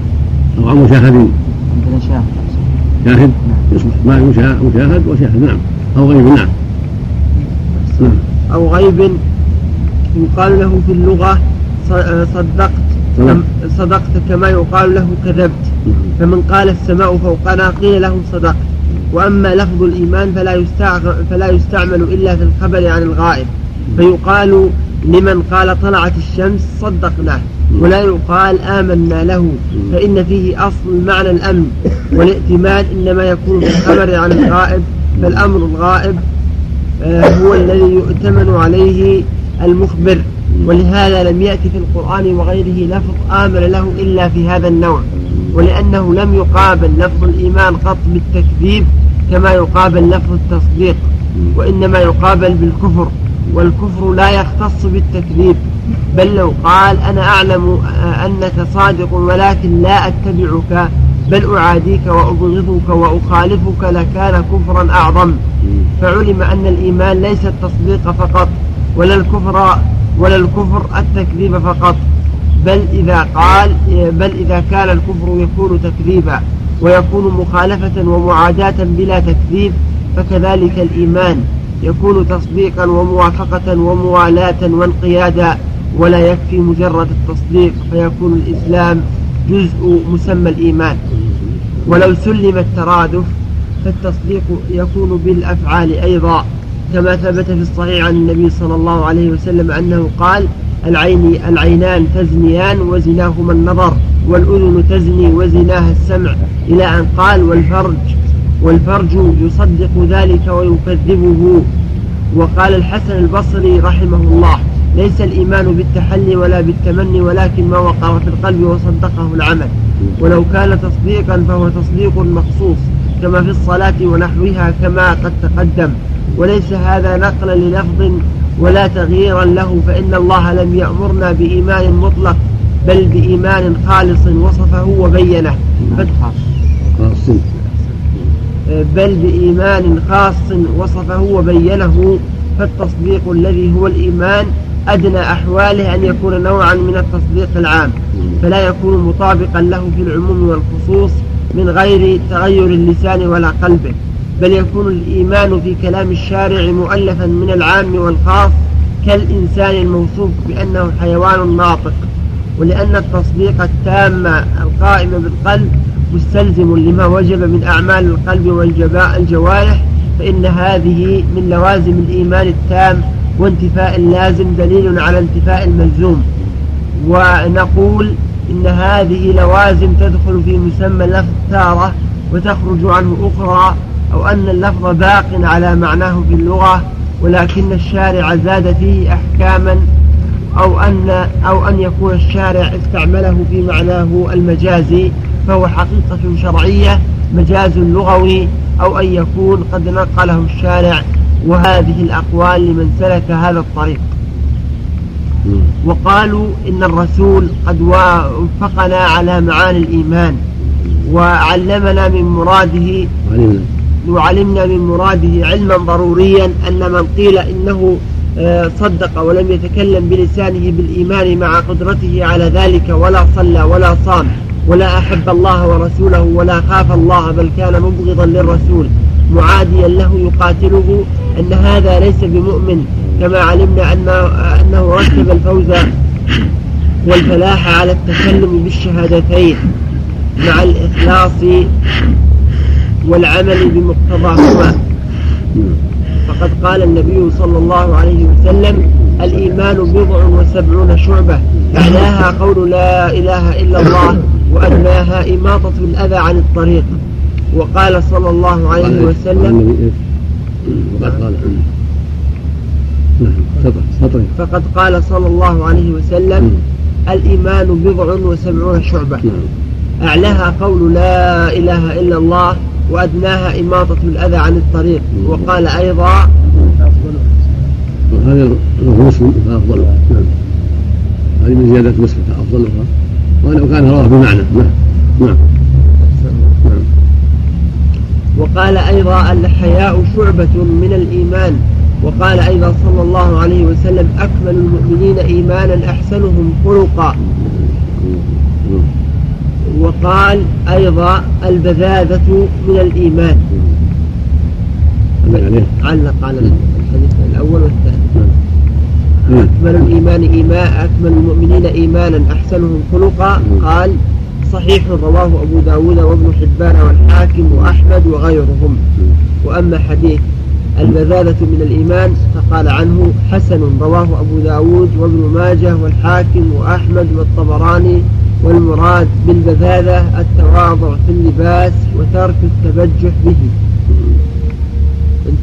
أو عن مشاهد عندنا شاهد شاهد يصلح ما مشاهد وشاهد. نعم. أو غيب. نعم. نعم. أو غيب. يقال له في اللغة صدقت صدقت. كما يقال له كذبت. نعم. فمن قال السماء فوقنا قيل له صدقت. وأما لفظ الإيمان فلا فلا يستعمل إلا في الخبر عن الغائب. فيقال لمن قال طلعت الشمس صدقناه ولا يقال آمنا له فإن فيه أصل معنى الأمن والائتمان إنما يكون في الخبر عن الغائب فالأمر الغائب آه، هو الذي يؤتمن عليه المخبر. ولهذا لم يأتي في القرآن وغيره لفظ آمن له إلا في هذا النوع ولأنه لم يقابل لفظ الإيمان قط بالتكذيب كما يقابل لفظ التصديق وإنما يقابل بالكفر. والكفر لا يختص بالتكذيب بل لو قال أنا أعلم أنك صادق ولكن لا أتبعك بل أعاديك وأبغضك وأخالفك لكان كفرا أعظم. فعلم أن الإيمان ليس التصديق فقط ولا الكفر ولا الكفر التكذيب فقط بل إذا قال بل إذا كان الكفر يكون تكذيبا ويكون مخالفة ومعاداة بلا تكذيب فكذلك الإيمان. يكون تصديقا وموافقة وموالاة وانقيادا ولا يكفي مجرد التصديق فيكون الإسلام جزء مسمى الإيمان. ولو سلم الترادف فالتصديق يكون بالأفعال أيضا. كما ثبت في الصحيح عن النبي صلى الله عليه وسلم أنه قال العين العينان تزنيان وزناهما النظر والأذن تزني وزناها السمع. إلى أن قال والفرج والفرج يصدق ذلك ويكذبه. وقال الحسن البصري رحمه الله ليس الإيمان بالتحلي ولا بالتمني ولكن ما وقر في القلب وصدقه العمل. ولو كان تصديقا فهو تصديق مخصوص كما في الصلاة ونحوها كما قد تقدم. وليس هذا نقلا للفظ ولا تغييرا له فإن الله لم يأمرنا بإيمان مطلق بل بإيمان خالص وصفه وبينه. بل بإيمان خاص وصفه وبينه فالتصديق الذي هو الإيمان أدنى أحواله أن يكون نوعا من التصديق العام. فلا يكون مطابقا له في العموم والخصوص من غير تغير اللسان ولا قلبه بل يكون الإيمان في كلام الشارع مؤلفا من العام والخاص كالإنسان الموصوف بأنه حيوان ناطق ولأن التصديق التام القائم بالقلب مستلزم لما وجب من أعمال القلب والجوارح فإن هذه من لوازم الإيمان التام وانتفاء اللازم دليل على انتفاء الملزوم. ونقول إن هذه لوازم تدخل في مسمى اللفظ تارة وتخرج عنه أخرى أو أن اللفظ باق على معناه في اللغة ولكن الشارع زاد فيه أحكاما أو أن أو أن يكون الشارع استعمله في معناه المجازي. فهو حقيقة شرعية مجاز لغوي أو أن يكون قد نقله الشارع وهذه الأقوال لمن سلك هذا الطريق. وقالوا إن الرسول قد وفقنا على معاني الإيمان وعلمنا من مراده وعلمنا من مراده علما ضروريا أن من قيل إنه آه، صدق ولم يتكلم بلسانه بالإيمان مع قدرته على ذلك ولا صلى ولا صام. ولا أحب الله ورسوله ولا خاف الله بل كان مبغضا للرسول معاديا له يقاتله أن هذا ليس بمؤمن كما علمنا أن أنه رتب الفوز والفلاح على التكلم بالشهادتين مع الإخلاص والعمل بمقتضاهما. فقد قال النبي صلى الله عليه وسلم الإيمان بضع وسبعون شعبة. أعلاها قول لا إله إلا الله وأدناها إماطة الأذى عن الطريق. وقال صلى الله عليه وسلم وقد قال نعم، فقد قال صلى الله عليه وسلم الإيمان بضع وسبعون شعبة. نعم. أعلاها قول لا إله إلا الله وأدناها إماطة الأذى عن الطريق. وقال أيضا هذا مسلم فأفضلها نعم. هذه من زيادة مسلم فأفضلها ولو كان رواه بمعنى. نعم. نعم. نعم. وقال أيضا الحياء شعبة من الإيمان. وقال أيضا صلى الله عليه وسلم أكمل المؤمنين إيمانا أحسنهم خلقا. وقال أيضا البذاذة من الإيمان. علق على الحديث الأول والثاني. أكمل الإيمان إيمان أكمل المؤمنين إيمانا أحسنهم خلقا. قال صحيح رواه أبو داود وابن حبان والحاكم وأحمد وغيرهم. وأما حديث البذاذة من الإيمان فقال عنه حسن رواه أبو داود وابن ماجه والحاكم وأحمد والطبراني والمراد بالبذاذة التواضع في اللباس وترك التبجح به.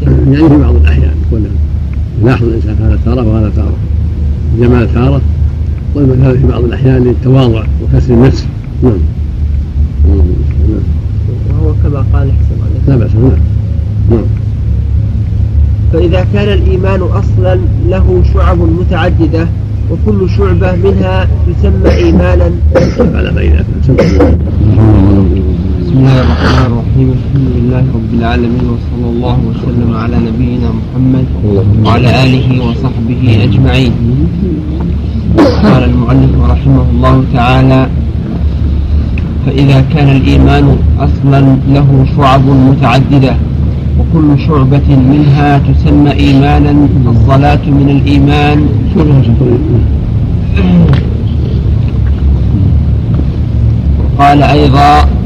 يعني في بعض الأحيان يكون يلاحظ الإنسان هذا تارة وهذا تارة جمال تارة والبذاذة في بعض الأحيان للتواضع وكسر النفس. نعم. وهو كما قال حسن لا بأس نعم نعم. فإذا كان الإيمان أصلا له شعب متعددة وكل شعبة منها تسمى إيمانا. على بين بسم الله الرحمن الرحيم الحمد لله رب العالمين وصلى الله وسلم على نبينا محمد وعلى آله وصحبه أجمعين قال المؤلف رحمه الله تعالى فإذا كان الإيمان أصلا له شعب متعددة وكل شعبة منها تسمى إيمانا الصلاة من الإيمان قال أيضا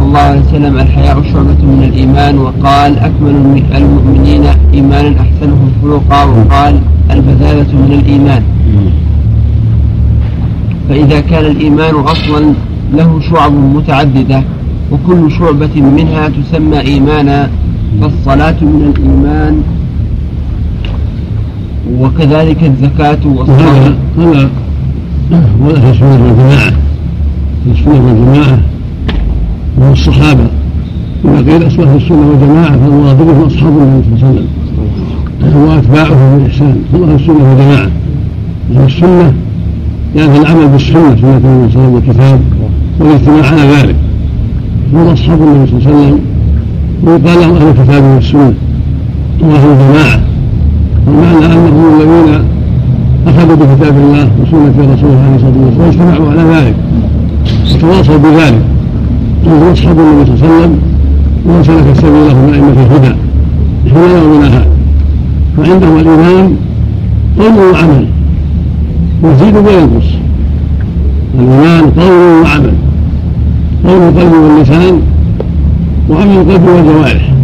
صلى الله عليه وسلم الحياء شعبة من الإيمان وقال أكمل المؤمنين إيمانا أحسنهم خلقا وقال البذالة من الإيمان. فإذا كان الإيمان أصلا له شعب متعددة وكل شعبة منها تسمى إيمانا فالصلاة من الإيمان وكذلك الزكاة والصلاة. هذا هو أهل السنة والجماعة وهم الصحابة. قيل أهل السنة والجماعة فالمراد بهم أصحاب النبي صلى الله عليه وسلم. وأتباعه بالإحسان هم أهل السنة والجماعة. أهل السنة يعني العمل بالسنة سنة النبي صلى الله عليه وسلم والكتاب والاجتماع على ذلك. هم أصحاب النبي صلى الله عليه وسلم. ويقال لهم أهل الكتاب والسنة. وأهل الجماعة. والمعنى أنهم الذين أخذوا بكتاب الله وسنة رسوله عليه الصلاة والسلام واجتمعوا على ذلك. وتواصوا بذلك. وهم أصحاب النبي صلى الله عليه وسلم ومن سلك سبيله من أئمة الهدى حين يومنا هذا فعندهم الإيمان قول وعمل يزيد وينقص. الإيمان قول وعمل قول القلب واللسان وعمل القلب والجوارح.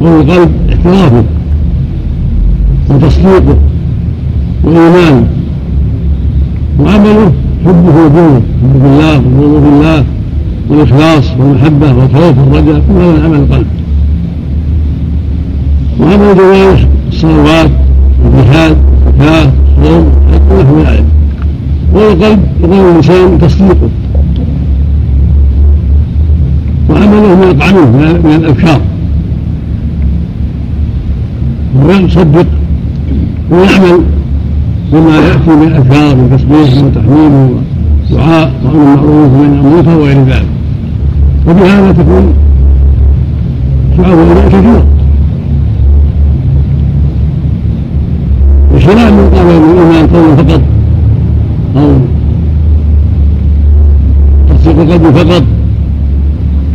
قول القلب اعترافه وتصديقه وإيمانه وعمله حبه ودينه حب بالله وبغض بالله والإخلاص والمحبة والخوف والرجاء كل هذا من عمل القلب. وعمل الجوارح الصلوات الجهاد الزكاة الصوم ونحو ذلك والقلب يقول اللسان تصديقه وعمله ما يطعمه من الأبشار. ويصدق ويعمل بما يأتي من الأذكار من تسبيح وتحميد ودعاء وأمر المعروف ومن المنكر وغير ذلك. وبهذا تكون شعب الإيمان كثيرة وشراء من قال الإيمان قول فقط أو تصديق القلب فقط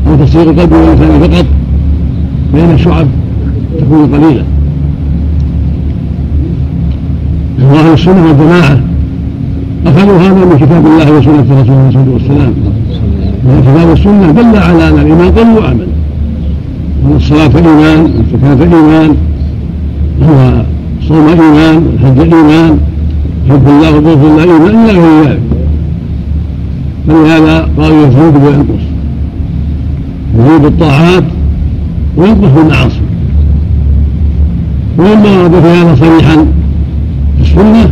أو تصديق القلب واللسان فقط فإن الشعب تكون قليلة. وأهل السنة والجماعة أخذوا هذا من كتاب الله وسنة رسوله عليه الصلاة والسلام كتاب السنة دل على أن الإيمان قول وعمل وأن الصلاة إيمان والزكاة إيمان وصوم إيمان والحج إيمان حب الله وبغض الله إيمان إلى غير ذلك فلهذا قالوا يزيد وينقص. يزيد بالطاعات وينقص بالمعاصي. ولما ورد في هذا صريحا السنة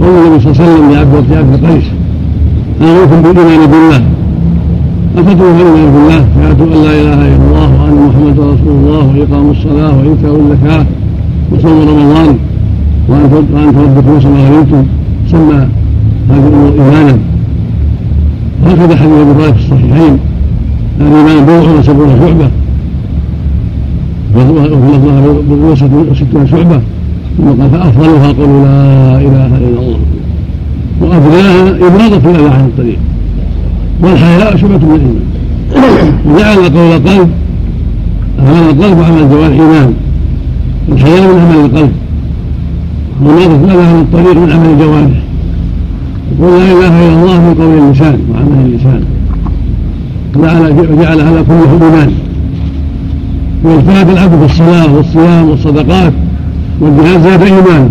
قول النبي صلى الله عليه وسلم لعبد عبد قيس آمنتم بالإيمان بالله. أفتوا الإيمان بالله شهادة أن لا إله إلا الله وأن محمدا رسول الله وإقام الصلاة وإيتاء الزكاة وصوم رمضان وأن تربكم كما غنمتم. سمى هذه الأمور إيمانا. وهكذا حديث أبي هريرة في الصحيحين. الإيمان بضع وسبعون شعبة. وفي الله بضع وستون شعبة. ثم قال فأفضلها قول لا إله إلا الله. وأفضلها ابراضه الاذى عن الطريق والحياء شعبه من الايمان وجعل قول القلب عمل القلب وعمل الجوارح إيمان. والحياء من عمل القلب. وماضة الاذى عن الطريق من عمل الجوارح. يقول لا إله إلا الله من قول اللسان وعمل اللسان. وجعل هذا كله إيمان. واجتهد العبد في الصلاة والصيام والصدقات والجهاد زاد إيمان.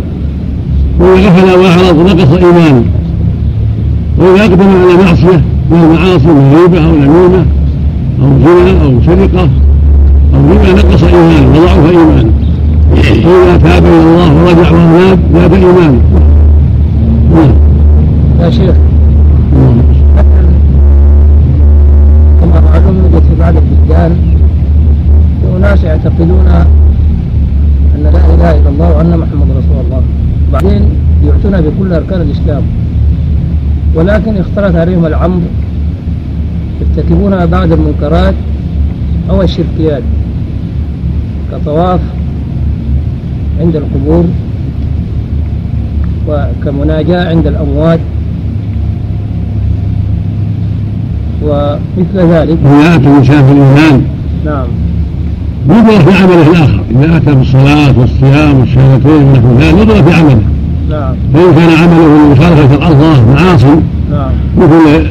وإذا غفل وأعرض نقص إيمانه وإذا أقدم على معصية من المعاصي من غيبة أو نميمة أو زنا أو سرقة أو ربا نقص إيمانه وضعف إيمانه. وإذا تاب إلى الله ورجع وأناب زاد إيمانه. يا شيخ. كما معلوم يوجد بعض البلدان أناس يعتقدون أن لا إله إلا الله وأن محمد رسول الله. بعدين يعطونا بكل أركان الإسلام. ولكن اختلط عليهم العمر يرتكبون بعض المنكرات أو الشركيات كطواف عند القبور وكمناجاة عند الأموات ومثل ذلك. ويأتي الإنسان في الإيمان. نعم. نظر في عمله الآخر إذا أتى بالصلاة والصيام والشهادتين ونحو ذلك نظر في عمله نعم. فإن كان عمله مخالفة الله معاصي نعم. مثل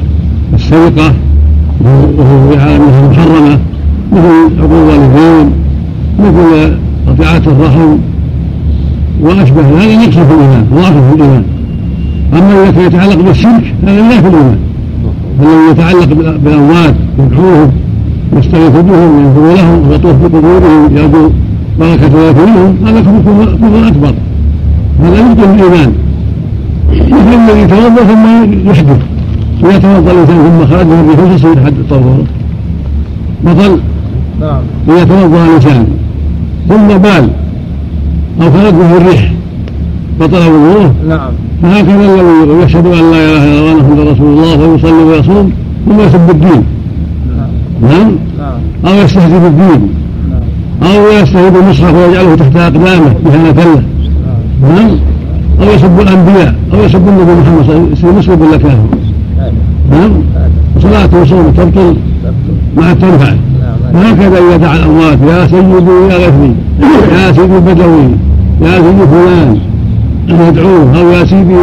السرقة وهو عالمها محرمة مثل عقوق الوالدين مثل قطيعة الرحم وأشبه هذا نقص في الإيمان وضعف في الإيمان. أما إذا كان يتعلق بالشرك هذا لا في الإيمان الذي يتعلق بالأموات يدعوهم يستغيث بهم وينفر لهم ويطوف بقبورهم يرجو بركة ذلك منهم هذا كفر أكبر. هذا يبطل الإيمان مثل الذي يتوضأ ثم يحدث إذا توضأ الإنسان ثم خرج من الريح يصير حد الطهور بطل نعم. إذا توضأ الإنسان ثم بال. أو خرج من الريح. بطل وضوءه. نعم. فهكذا الذي يشهد أن لا إله إلا الله محمد رسول الله ويصلي ويصوم ثم يسب الدين. نعم. أو يستهزئ بالدين. أو يستهزئ بالمصحف ويجعله تحت أقدامه إهانة له نعم أو يسب الأنبياء أو يسب النبي محمد صلى الله عليه وسلم مسلم ولا كافر نعم؟ صلاته وصومه تبطل؟ مع تنفع. وهكذا إذا دعا الأموات يا سيدي يا غفري يا سيدي البدوي يا سيدي فلان يدعوه أو يا سيدي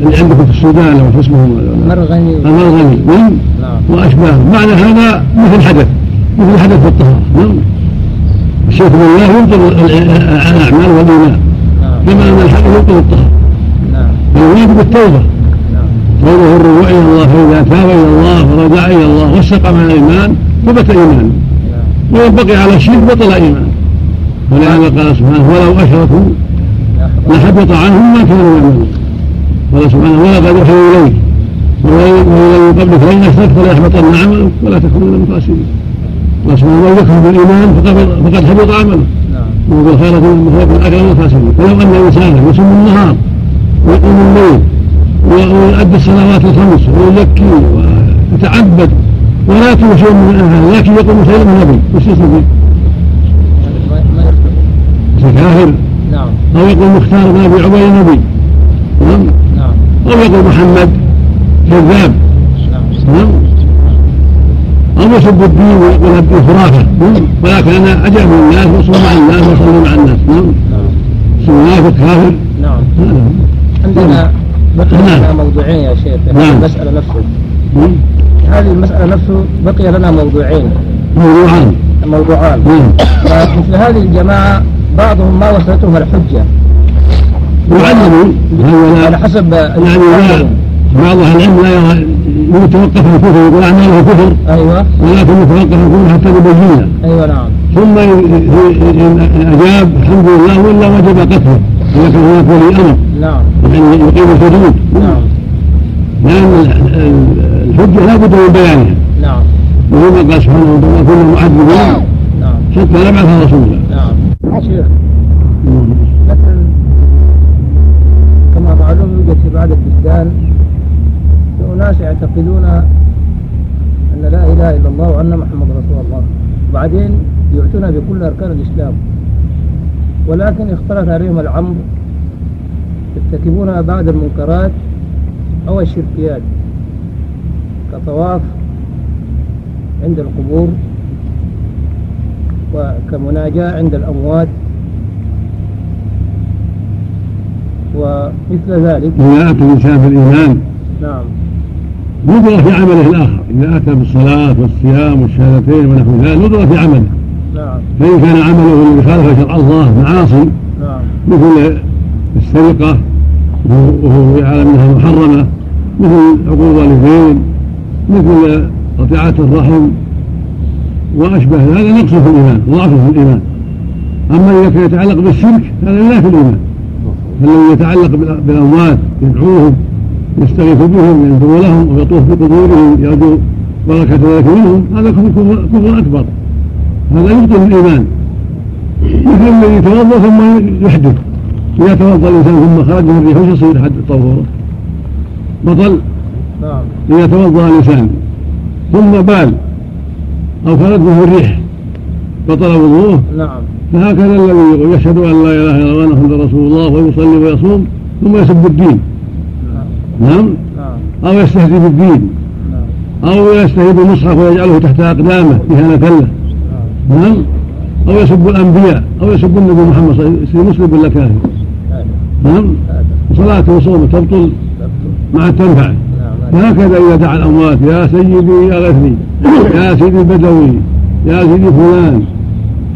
اللي عندكم في السودان أو اسمه المرغني المرغني نعم؟ وأشباه. معنى هذا مثل حدث مثل حدث في الطهارة. نعم؟ الشرك بالله يبطل الأعمال والإيمان. كما أن الحدث يبطل الطهاره نعم. فالواجب التوبة. قوله الرجوع إلى الله فاذا تاب إلى الله ورجع إلى الله واستقام على الإيمان ثبت ايمانه وان بقي على الشرك بطل ايمانه ولهذا قال سبحانه ولو أشركوا لحبط عنهم ما كانوا يعملون. قال سبحانه ولقد أوحي إليك. ومن قبلك لئن أشركت ليحبطن عملك ولا تكونن من الخاسرين سبحانه من يكفر بالايمان فقد فقد حبط عمله. وهو بالخيرة هو بالاجر من الخاسرين فلو أن انسانا يصوم النهار ويقوم الليل ويؤدي الصلوات الخمس ويزكي ويتعبد ولا يترك شيء من هذا لكن يقوم خير من النبي. وش يستفيد؟ كافر نعم. أو يقول مختار بن أبي عبيد النبي. نعم. نعم. أو يقول محمد. كذاب. نعم. أو يسب الدين خرافة. نعم ولكن أنا اجاب الناس واصوم مع الناس واصلي مع الناس. نعم. منافق كافر نعم. عندنا بقي نعم. لنا موضوعين يا شيخ. نعم. المسألة نفسه. نعم. هذه المسألة نفسه بقي لنا موضوعين. موضوعان. موضوعان. نعم. فمثل هذه الجماعة بعضهم ما وصلتهم الحجة. يعلموا هذا على حسب يعني بعض أهل العلم لا يرى يتوقف عن الكفر يقول اعماله كفر أيوة. ولكن يتوقف عن الكفر حتى نبينه أيوة نعم. ثم إن أجاب الحمد لله وإلا وجب قتله. كان هناك ولي أمر نعم. يعني يقيم الحدود. نعم. لأن ال- ال- الحجة لا بد من بيانها. نعم. وهو ما قال سبحانه وتعالى كل معذبين نعم. حتى نبعث رسولا. نعم. شيخ. لكن كما معلوم يوجد في بعض البلدان أناس يعتقدون أن لا إله إلا الله وأن محمد رسول الله. وبعدين يؤتون بكل أركان الإسلام. ولكن اختلط عليهم الأمر. يرتكبون بعض المنكرات أو الشركيات كطواف عند القبور وكمناجاة عند الأموات. ومثل ذلك الإنسان في الإيمان. نعم. نظر في عمله الآخر إذا أتى بالصلاة والصيام والشهادتين ونحو ذلك نظر في عمله نعم. فإن كان عمله الذي خالف شرع الله معاصي نعم. مثل السرقة وهو يعلم أنها محرمة مثل عقوق الوالدين مثل قطيعة الرحم وأشبه هذا نقص في الإيمان ضعف في الإيمان. أما إذا كان يتعلق بالشرك هذا لا في الإيمان. الذي يتعلق بال- بالأموات يدعوهم يستغيث بهم ينظر لهم ويطوف بقبورهم يرجو بركة ذلك منهم هذا كفر كفر أكبر. هذا يبطل الإيمان مثل الذي يتوضا ثم يحدث. إذا توضأ الإنسان ثم خرج من الريح وش يصير حد طهوره؟ بطل. نعم. إذا توضأ الإنسان ثم بال أو خرج منه الريح بطل وضوءه نعم. فهكذا الذي يقول يشهد أن لا إله إلا الله محمد رسول الله ويصلي ويصوم ثم يسب الدين. نعم؟ نعم. أو يستهزئ بالدين. نعم. أو يستهزئ بالمصحف ويجعله تحت أقدامه. اهانه له نعم. نعم؟ أو يسب الأنبياء. أو يسب النبي محمد صلى الله عليه وسلم. مسلم ولا كافر. نعم؟ هذا. وصلاته وصومه تبطل. مع التنفع. هذا. وهكذا إذا دعا الأموات. يا سيدي يا غثني يا سيدي البدوي. يا سيدي فلان.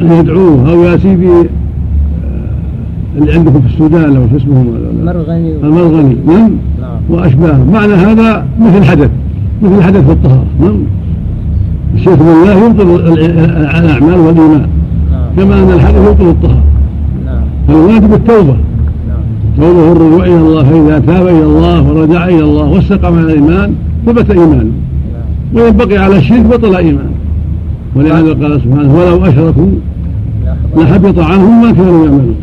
يدعوه. أو يا سيدي اللي عندكم في السودان لو شو اسمهم مرغني و- المرغني نعم؟ نعم. وأشباهه معنى هذا مثل حدث مثل حدث في الطهارة نعم؟ الشرك بالله يبطل الأعمال والإيمان نعم. كما أن الحدث يبطل الطهارة. نعم. فالواجب التوبة. نعم. قوله الرجوع إلى الله فإذا تاب إلى الله ورجع إلى الله واستقام على الإيمان ثبت إيمانه. نعم. وان بقي على الشرك بطل إيمانه. ولهذا قال سبحانه ولو أشركوا لحبط عنهم ما كانوا يعملون.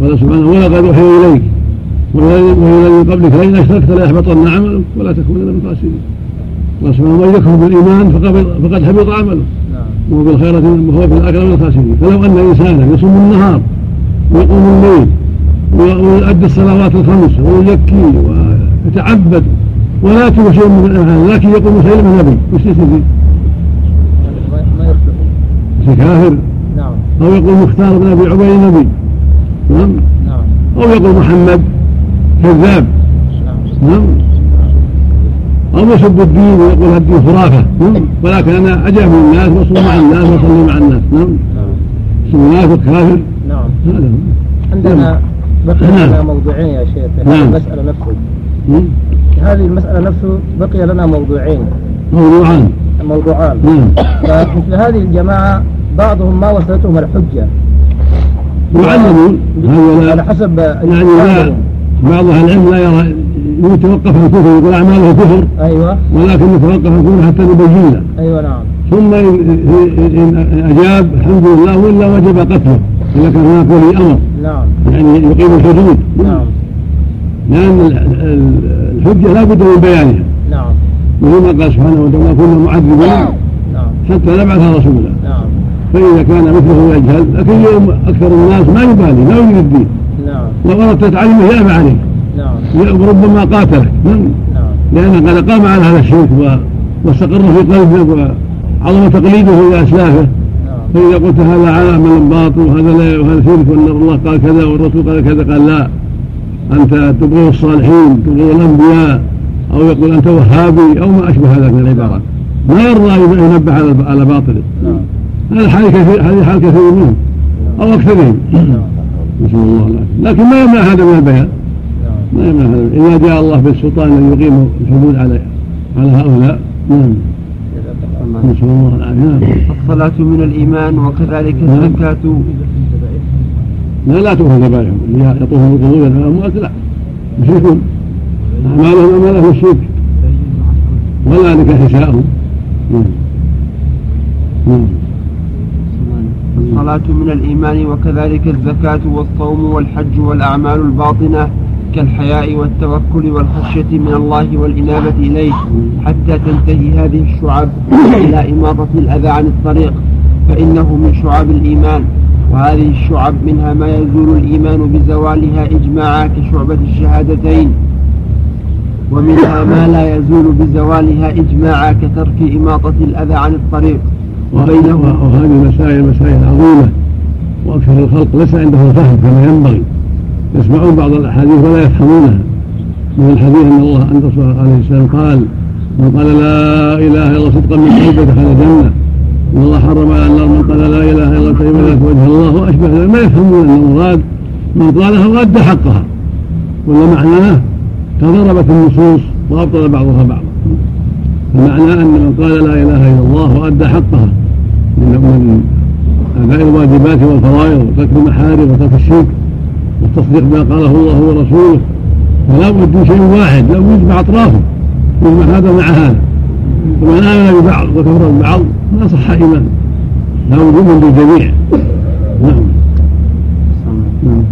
قال سبحانه ولقد اوحي إليك والى من قبلك لئن أشركت ليحبطن عملك ولا تكونن من الخاسرين. قال سبحانه من يكفر بالإيمان فقد حبط عمله نعم. وهو بالخيرة وهو في الآخرة من الخاسرين. فلو أن إنسانا يصوم النهار ويقوم الليل ويؤدي الصلوات الخمس ويزكي ويتعبد ولا يترك شيء من الأعمال لكن يقوم خير من النبي وش يستفيد؟ ما يصلح كافر؟ نعم. أو يقول مختار بن أبي عبيد النبي نعم. نعم. أو يقول محمد كذاب. نعم. أو يسب الدين ويقول الدين خرافة. نعم. ولكن أنا أجاب الناس وأصوم مع الناس وأصلي مع الناس. نعم. نعم. اسم منافق كافر نعم. هذا عندنا بقي نعم. لنا موضوعين يا شيخ. في هذه نعم. المسألة نفسه. في هذه المسألة نفسه بقي لنا موضوعين. موضوعان. موضوعان. نعم. فمثل هذه الجماعة بعضهم ما وصلتهم الحجة. يعلمون هذا على حسب يعني لا. بعض أهل العلم لا يرى يتوقف الكفر يقول اعماله كفر أيوة. ولكن يتوقف الكفر حتى نبين له أيوة نعم. ثم إن أجاب الحمد لله وإلا وجب قتله. إذا كان هناك ولي أمر. نعم. يعني يقيم الحدود. نعم. لأن ال- ال- الحجة لا بد من بيانها. نعم. وهو ما قال سبحانه وتعالى كنا معذبين نعم. حتى نبعث رسولا. فإذا كان مثله يجهل لكن اليوم أكثر الناس ما يبالي لا يريد الدين نعم. لو أردت تعلمه يأبى عليك. نعم. ربما قاتلك. نعم. نعم. لأنه قد قام على هذا الشرك واستقر في قلبه وعظم تقليده إلى أسلافه. نعم. فإذا قلت هذا على عمل باطل وهذا لا وهذا شرك وأن الله قال كذا والرسول قال كذا قال لا. أنت تبغض الصالحين تبغض الأنبياء أو يقول أنت وهابي أو ما أشبه هذا من العبارات. ما يرضى أن ينبه على على باطله. نعم. هذا حال كثير هذه حال كثير منهم. أو أكثرهم. نسأل الله العافية. لكن ما يمنع هذا من البيان. نعم. ما يمنع هذا. إذا جاء الله بالسلطان أن يقيم الحدود على على هؤلاء. نعم. نسأل الله العافية. نعم. الصلاة من الإيمان وكذلك نعم. الزكاة. لا لا تؤخذ ذبائحهم اللي يطوفون بالقبور الأموات لا. يشركون أعمالهم أعمال أهل الشرك. ولا لك حساءهم نعم. نعم. الصلاة من الإيمان وكذلك الزكاة والصوم والحج والأعمال الباطنة كالحياء والتوكل والخشية من الله والإنابة إليه حتى تنتهي هذه الشعب إلى إماطة الأذى عن الطريق فإنه من شعب الإيمان. وهذه الشعب منها ما يزول الإيمان بزوالها إجماعا كشعبة الشهادتين. ومنها ما لا يزول بزوالها إجماعا كترك إماطة الأذى عن الطريق. وبينهما وهذه المسائل مسائل عظيمة. وأكثر الخلق ليس عنده فهم كما ينبغي. يسمعون بعض الأحاديث ولا يفهمونها. من الحديث أن الله أن الرسول عليه السلام قال من قال لا إله إلا الله صدقا من قلبه دخل الجنة. إن الله حرم على النار من قال لا إله إلا الله لك وجه الله وأشبه ذلك. ما يفهمون أن المراد من قالها وأدى حقها. ولا معناه تضربت النصوص وأبطل بعضها بعضا. فمعنى أن من قال لا إله إلا الله وأدى حقها. من أداء الواجبات والفرائض وترك المحارم وترك الشرك والتصديق بما قاله الله ورسوله. فلا بد من شيء واحد لا يجمع أطرافه يجمع هذا مع هذا. ومن آمن ببعض وكفر ببعض ما صح إيمانه لا بد من الجميع. نعم. نعم.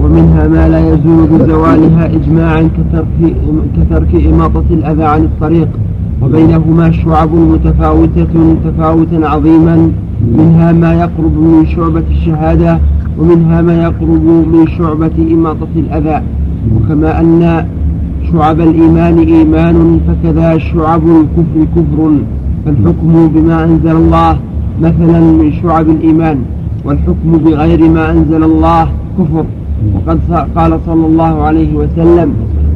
ومنها ما لا يزول بزوالها إجماعا كترك, كترك إماطة الأذى عن الطريق. وبينهما شعب متفاوتة تفاوتا عظيما. منها ما يقرب من شعبة الشهادة ومنها ما يقرب من شعبة إماطة الأذى. وكما أن شعب الإيمان إيمان فكذا شعب الكفر كفر. فالحكم بما أنزل الله مثلا من شعب الإيمان والحكم بغير ما أنزل الله كفر. وقد قال صلى الله عليه وسلم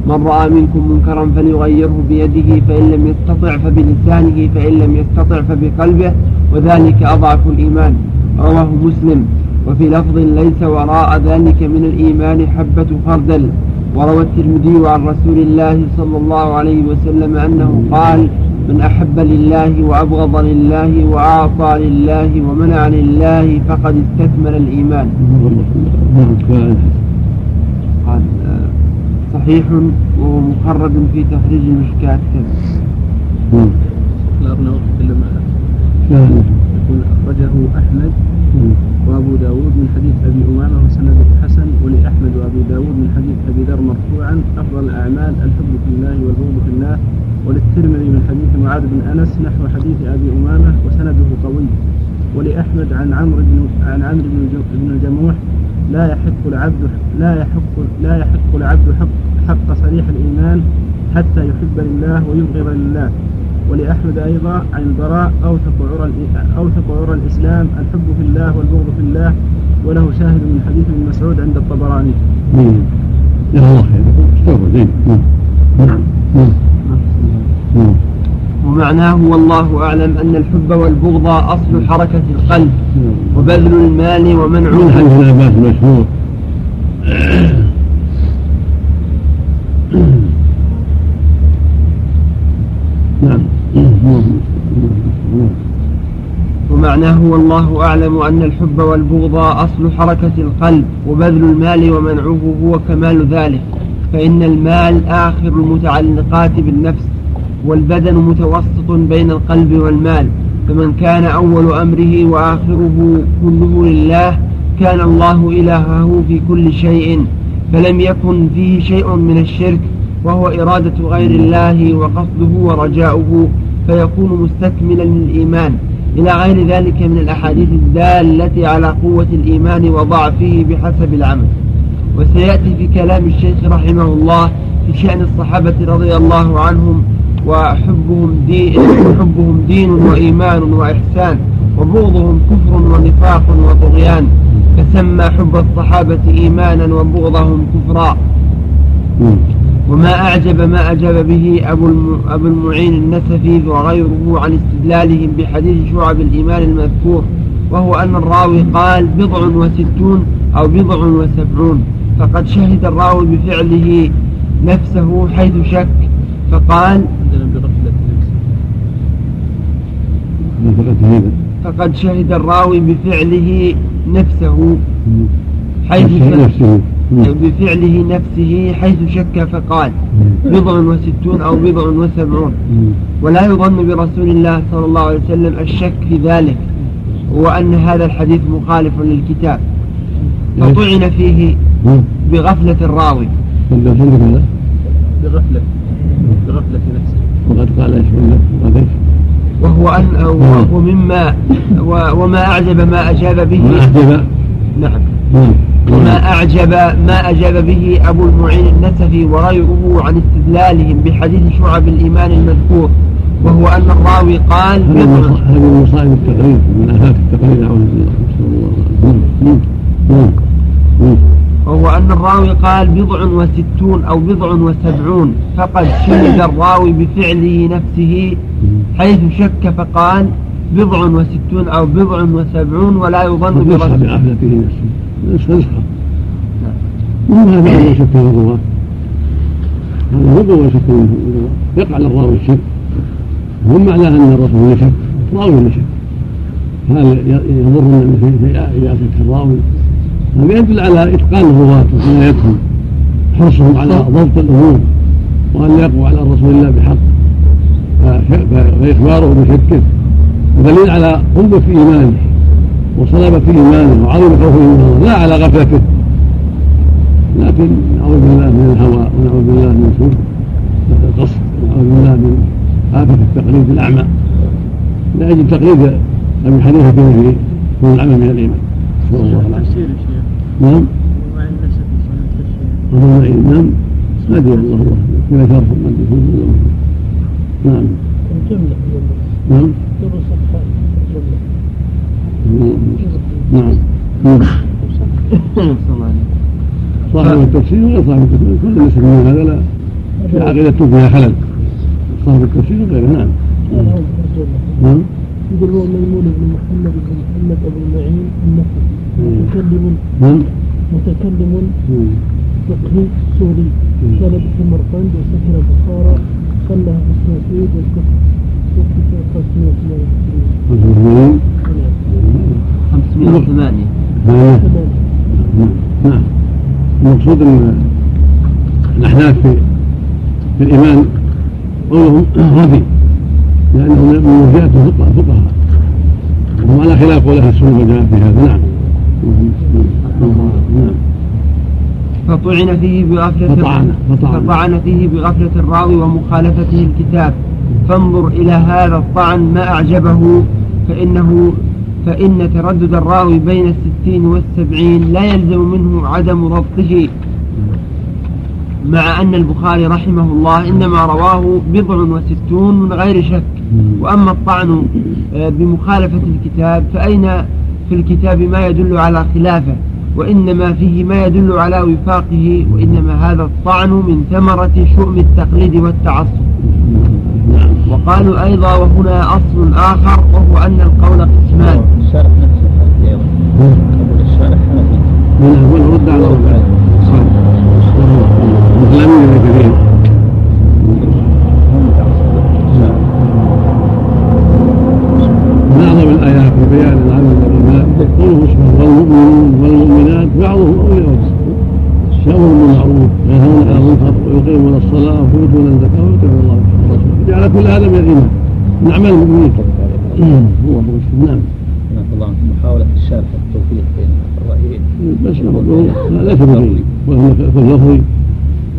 من رأى منكم منكرا فليغيره بيده فإن لم يستطع فبلسانه فإن لم يستطع فبقلبه وذلك أضعف الإيمان. رواه مسلم. وفي لفظ ليس وراء ذلك من الإيمان حبة خردل وروى الترمذي عن رسول الله صلى الله عليه وسلم أنه قال من أحب لله وأبغض لله وأعطى لله ومنع لله فقد استكمل الإيمان. نعم. قال صحيح وهو مخرج في تخريج المشكات كذا. نعم. لا أبنى نعم يقول أخرجه أحمد وأبو داود من حديث أبي أمامة وسنده حسن ولأحمد وأبي داود من حديث أبي ذر مرفوعا أفضل الأعمال الحب في الله والبغض في الله. وللترمذي من حديث معاذ بن أنس نحو حديث أبي أمامة وسنده قوي. ولأحمد عن عمرو بن عن عمرو بن بن الجموح لا يحق العبد لا يحق لا يحق العبد حق حق صريح الإيمان حتى يحب لله ويبغض لله. ولأحمد أيضا عن البراء أوثق عرى أوثق عرى الإسلام الحب في الله والبغض في الله وله شاهد من حديث ابن مسعود عند الطبراني. يا الله. خير نعم. نعم. نعم. نعم. ومعناه والله أعلم أن الحب والبغض أصل حركة القلب وبذل المال ابن عباس المشهور ومعناه والله أعلم أن الحب والبغض أصل حركة القلب وبذل المال ومنعه هو كمال ذلك. فإن المال آخر المتعلقات بالنفس. والبدن متوسط بين القلب والمال فمن كان أول أمره وآخره كله لله كان الله إلهه في كل شيء فلم يكن فيه شيء من الشرك وهو إرادة غير الله وقصده ورجاؤه فيكون مستكملا للإيمان. إلى غير ذلك من الأحاديث الدالة على قوة الإيمان وضعفه بحسب العمل. وسيأتي في كلام الشيخ رحمه الله في شأن الصحابة رضي الله عنهم وحبهم دين, حبهم دين وإيمان وإحسان وبغضهم كفر ونفاق وطغيان. فسمى حب الصحابة إيمانا وبغضهم كفرا. وما أعجب ما أجاب به أبو, أبو المعين النسفي وغيره عن استدلالهم بحديث شعب الإيمان المذكور وهو أن الراوي قال بضع وستون أو بضع وسبعون فقد شهد الراوي بفعله نفسه حيث شك فقال فقد شهد الراوي بفعله نفسه حيث شك بفعله نفسه حيث شك فقال بضع وستون أو بضع وسبعون. ولا يظن برسول الله صلى الله عليه وسلم الشك في ذلك وأن هذا الحديث مخالف للكتاب. فطعن فيه بغفلة الراوي. بغفلة. بغفلة نفسه. وقد قال إيش؟ وهو أن وهو مما وما أعجب ما أجاب به ما أعجب. نعم. وما أعجب ما أجاب به أبو المعين النسفي وغيره عن استدلالهم بحديث شعب الإيمان المذكور وهو أن الراوي قال هذه من مصائب التقريب من آفات التقريب أعوذ بالله نسأل الله وهو أن الراوي قال بضع وستون أو بضع وسبعون فقد شهد الراوي بفعله نفسه حيث شك فقال بضع وستون أو بضع وسبعون ولا يظن برسول بعقلته نفسه. نسخة وما هذا شك في الرواة هذا في الرواة يقع للراوي الشك. هم معناه أن الرسول يشك. راوي يشك. هل يضر النبي إذا شك الراوي؟ هذا يدل على إتقان الرواة وعنايتهم حرصهم على ضبط الأمور وأن يقوى على رسول الله بحق فإخباره بشكه. دليل على قوة إيمانه وصلابة إيمانه وعظيم خوفه من الله لا على غفلته. لكن نعوذ بالله من الهوى ونعوذ بالله من سوء القصد ونعوذ بالله من آفة التقليد الأعمى. لا يجب تقليد أبي حنيفة في من العمل من الإيمان. صلى الله عليه وسلم نعم. أبو نعم. الله الله كذا شرف نعم. نعم. نعم. صاحب التفسير وغير صاحب التفسير؟ كل ليس من هذا لا. في عقيدته فيها خلل. صاحب التفسير وغيره. نعم. نعم. يقول هو ميمون بن محمد بن محمد أبو المعين النفسي متكلم متكلم فقهي سوري. كان بسمرقند وسكن بخارى. صلى في التوحيد والكفر. وكتاب 508 نعم. المقصود أن الاحناف في في الإيمان قولهم رفي لأنه من مرجئه الفقهاء وهم على خلاف قول أهل السنة والجماعة في هذا. نعم. نعم فطعن فيه بغفلة فطعن, فطعن. فيه بغفلة الراوي ومخالفته الكتاب. فانظر إلى هذا الطعن ما أعجبه فإنه فإن تردد الراوي بين الستين والسبعين لا يلزم منه عدم ضبطه مع أن البخاري رحمه الله إنما رواه بضع وستون من غير شك. وأما الطعن آه، بمخالفة الكتاب فأين في الكتاب ما يدل على خلافه؟ وإنما فيه ما يدل على وفاقه وإنما هذا الطعن من ثمرة شؤم التقليد والتعصب. وقالوا أيضا وهنا أصل آخر وهو أن القول قسمان. الشارح نفسه أيضا. الشارح حنفي لم يرد به من اعظم الآيات في بيان العمل والايمان قوله سبحانه والمؤمنون والمؤمنات بعضهم أولياء بعض. يامرون بالمعروف وينهون عن المنكر ويقيمون الصلاة ويؤتون الزكاة ويطيعون الله ورسوله. جعل كل هذا من الايمان من اعمال المؤمنين نعم. نعم. الله عنك. محاولة الشارح التوفيق بين الرأيين. بس نعم، ليس بغير نعم. وهو في اللفظ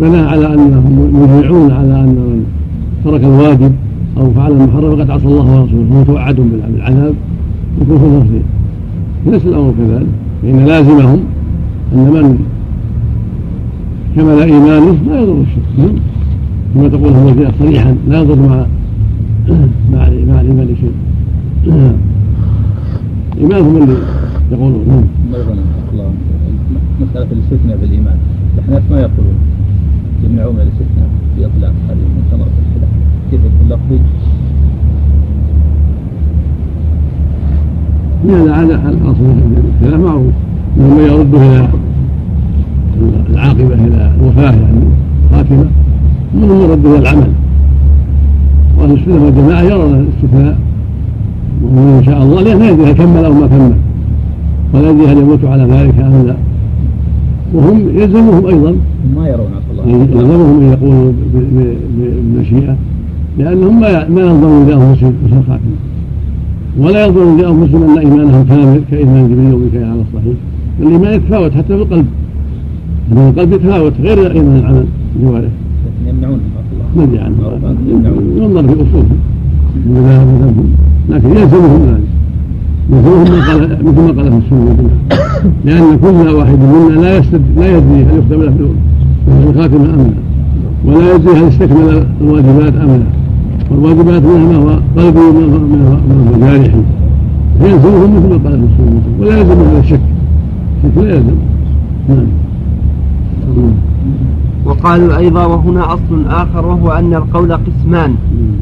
بناء على انهم مجمعون على أن من ترك الواجب أو فعل المحرم فقد عصى الله ورسوله فهو توعد بالعذاب يكون في اللفظ ليس الأمر كذلك فإن لازمهم أن من كمل إيمانه لا يضر الشرك. كما تقول هو صريحا لا يضر مع مع مع الإيمان شيء إيمانهم اللي يقولون. مسألة الاستثناء بالإيمان. الأحناف ما يقولون. يمنعون من الاستثناء بإطلاق هذه من ثمرة الخلاف كيف يكون لفظي؟ هذا هذا الأصل. الخلاف معروف. إنه يرده إلى العاقبة إلى الوفاة يعني خاتمة ومنهم يرد إلى العمل. وأهل السنة والجماعة يرون الاستثناء وهو ان شاء الله لأن لا يدري هل كمل أو ما كمل. ولا يدري هل يموت على ذلك أم لا. وهم يلزمهم أيضا. ما يرون الله. يلزمهم أن يقولوا بالمشيئه لأنهم ما ما ينظرون مثل الخاتمه ولا ينظرون لانفسهم إن إيمانهم كامل كإيمان جبريل وميكائيل على الصحيح. الايمان يتفاوت حتى في القلب. ان القلب يتفاوت غير إيمان العمل الجوارح يمنعون ما أدري عنه. ينظر في أصولهم. لكن يلزمهم ذلك يلزمهم ما قال مثل ما قال في السنة. لأن كل واحد منا لا يستد لا يدري هل يختم له الخاتمه أم لا. ولا يدري هل استكمل الواجبات أم لا. والواجبات منها ما هو قلبي وما هو جارحي. فيلزمهم مثل ما قال في السنة. ولا يلزم هذا الشك الشك لا يلزم. نعم. وقالوا أيضا وهنا أصل آخر وهو أن القول قسمان.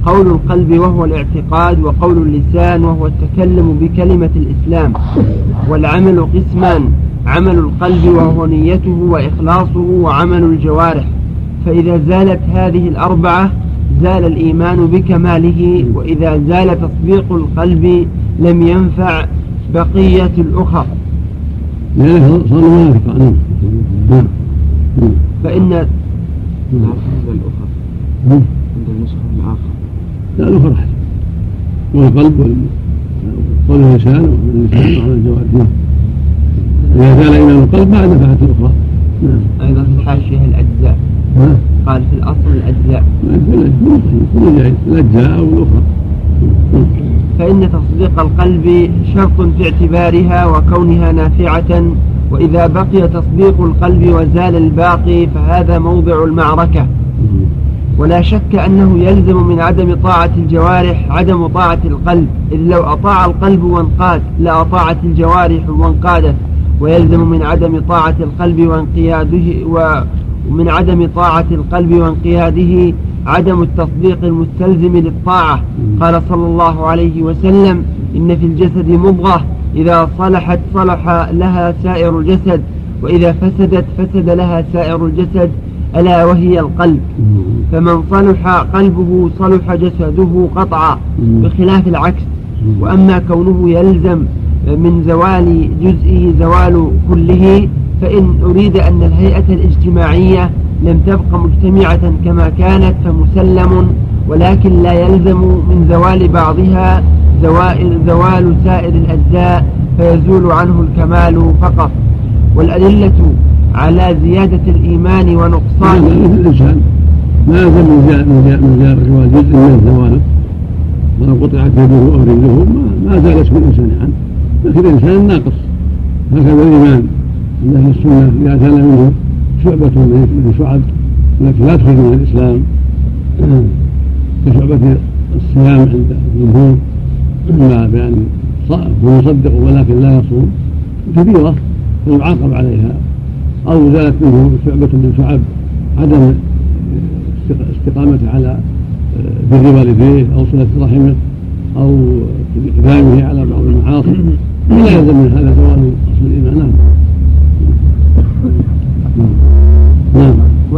قول القلب وهو الاعتقاد وقول اللسان وهو التكلم بكلمة الإسلام. والعمل قسمان. عمل القلب وهو نيته وإخلاصه وعمل الجوارح. فإذا زالت هذه الأربعة زال الإيمان بكماله. وإذا زال تصديق القلب لم ينفع بقية الأخر. نعم. فإن هذا الأخر. عند النسخة الآخر لا الأخر أحسن والقلب قول اللسان وعلى الجوارح. نعم. إذا زال إيمان القلب ما نفعت الأخرى. نعم. أيضا في الحاشية الأجزاء. قال في الأصل الأجزاء. كل جائز الأجزاء. أو الأخرى فإن تصديق القلب شرط في اعتبارها وكونها نافعة وإذا بقي تصديق القلب وزال الباقي فهذا موضع المعركة. ولا شك أنه يلزم من عدم طاعة الجوارح عدم طاعة القلب. إذ لو أطاع القلب وانقاد لأطاعت الجوارح وانقادت. ويلزم من عدم طاعة القلب وانقياده ومن عدم طاعة القلب وانقياده عدم التصديق المستلزم للطاعة. قال صلى الله عليه وسلم إن في الجسد مضغة إذا صلحت صلح لها سائر الجسد وإذا فسدت فسد لها سائر الجسد ألا وهي القلب. فمن صلح قلبه صلح جسده قطعا بخلاف العكس. وأما كونه يلزم من زوال جزئه زوال كله فإن أريد أن الهيئة الاجتماعية لم تبق مجتمعة كما كانت فمسلم ولكن لا يلزم من زوال بعضها زوال, زوال سائر الأجزاء فيزول عنه الكمال فقط. والأدلة على زيادة الإيمان ونقصانه الإنسان ما يلزم من زوال جزء من زواله ولو قطعت يده أو رجله ما زال اسم الإنسان عنه. لكن الإنسان ناقص. هكذا الإيمان. عند أهل السنة إذا منه شعبة من شعب التي لا تخرج من الإسلام. كشعبة الصيام عند الجمهور إما بأن هو يصدق ولكن لا يصوم كبيرة فيعاقب عليها. أو زالت منه شعبة من شعب عدم استقامته على آه، بر والديه أو صلة رحمه أو إقدامه على بعض المعاصي. لا يلزم من هذا زوال أصل الإيمان.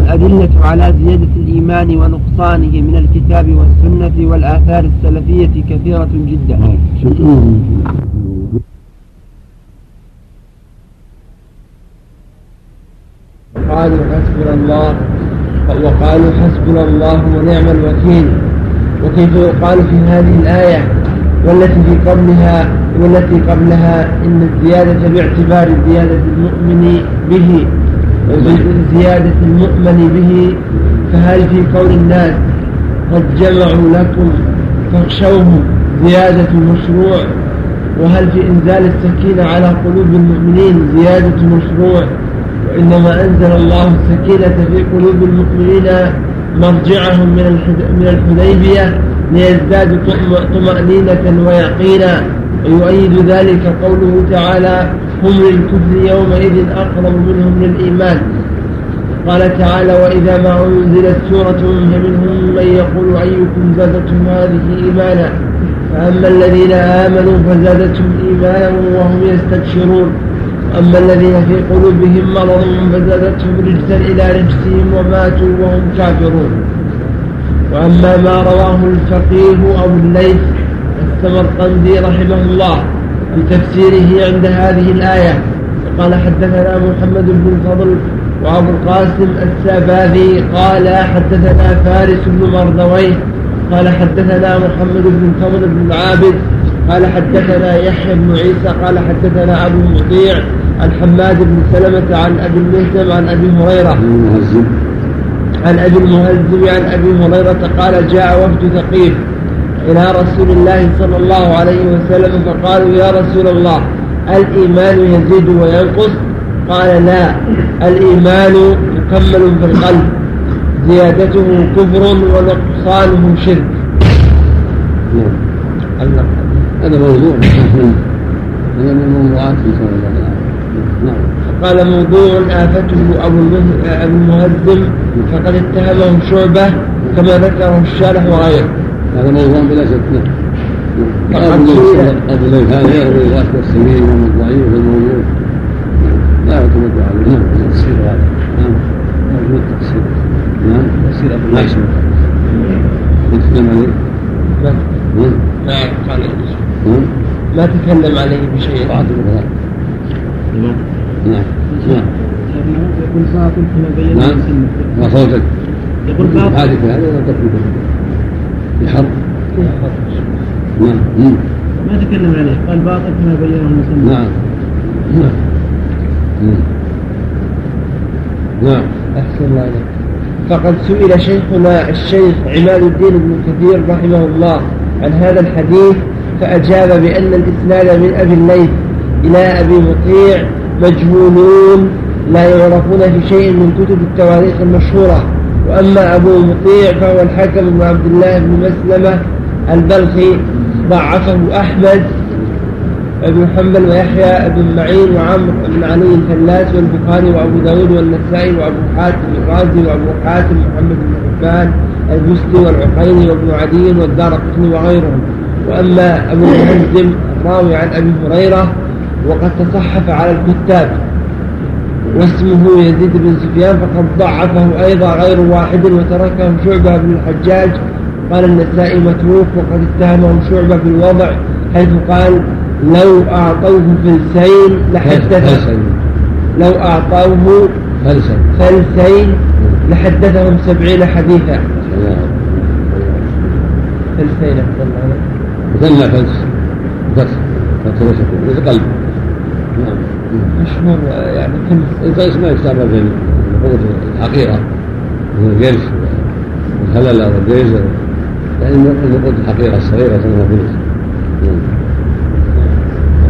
نعم نعم والأدلة على زيادة الإيمان ونقصانه من الكتاب والسنة والآثار السلفية كثيرة جدا. قالوا حسبنا الله وقالوا حسبنا الله ونعم الوكيل. وكيف يقال في هذه الآية؟ والتي في قبلها والتي قبلها إن الزيادة باعتبار زيادة المؤمن به زيادة المؤمن به فهل في قول الناس قد جمعوا لكم فاخشوهم زيادة مشروع وهل في إنزال السكينة على قلوب المؤمنين زيادة مشروع وإنما أنزل الله السكينة في قلوب المؤمنين مرجعهم من من الحديبية ليزدادوا طمأنينة ويقينا. ويؤيد ذلك قوله تعالى هم للكفر يومئذ أقرب منهم للإيمان. قال تعالى وإذا ما أنزلت سورة فمنهم من يقول أيكم زادتهم هذه إيمانا؟ فأما الذين آمنوا فزادتهم إيمانا وهم يستبشرون. أما الذين في قلوبهم مرض فزادتهم رجسا إلى رجسهم وماتوا وهم كافرون. وأما ما رواه الفقيه أو الليث السمرقندي رحمه الله في تفسيره عند هذه الآية. قال حدثنا محمد بن الفضل وأبو القاسم الساباذي قال حدثنا فارس بن مردويه قال حدثنا محمد بن الفضل بن العابد قال حدثنا يحيى بن عيسى قال حدثنا أبو مطيع عن حماد بن سلمة عن أبي المهزم عن أبي هريرة عن أبي المهزم عن أبي هريرة قال جاء وفد ثقيف إلى رسول الله صلى الله عليه وسلم فقالوا يا رسول الله الإيمان يزيد وينقص؟ قال لا الإيمان مكمل في القلب زيادته كفر ونقصانه شرك. نعم هذا موضوع هذا من الموضوعات في نعم قال موضوع آفته أبو المهزم فقد اتهمه شعبة كما ذكره الشارح وغيره. هذا موضوع بلا شك. نعم. فقد أبو الليل هذا يروي الواسطة والسمين والضعيف والموضوع لا يعتمد عليه نعم. التفسير هذا. نعم. موجود تفسير نعم. تفسير أبو الليل يتكلم عليه. نعم. ما قال نعم. ما تكلم عليه بشيء. بعض نعم نعم. نعم. يقول باطل كما بين نعم. ما صوتك يقول باطل هذا ولا تكفي في حرب نعم. ما تكلم عليه. قال باطل كما بينه المسلم نعم. نعم. نعم. أحسن الله عليك فقد سئل شيخنا الشيخ عماد الدين بن كثير رحمه الله عن هذا الحديث فأجاب بأن الإسناد من أبي الليث إلى أبي مطيع مجهولون لا يعرفون في شيء من كتب التواريخ المشهورة. وأما أبو مطيع فهو الحكم بن عبد الله بن مسلمة البلخي ضعفه أحمد بن حنبل ويحيى بن معين وعمرو بن علي الفلاس والبخاري وأبو داود والنسائي وأبو حاتم الرازي وأبو حاتم محمد بن حبان البستي والعقيلي وابن عدي والدار قطني وغيرهم. وأما أبو المهزم الراوي عن أبي هريرة وقد تصحف على الكتاب. واسمه يزيد بن سفيان فقد ضعفه أيضا غير واحد وتركه شعبه بن الحجاج قال النسائي متروك وقد اتهمه شعبه بالوضع حيث قال لو أعطوه فلسين لحدثهم لو أعطوه فلسين لحدثهم سبعين حديثا فلسين مثنى فلس فتح ليس قلب نعم مشهور يعني الفلس ما يستعمل في الحقوق الحقيقة. مثل الجرش والهللة والجيزة يعني النقود الحقيقة الصغيرة تسمى نعم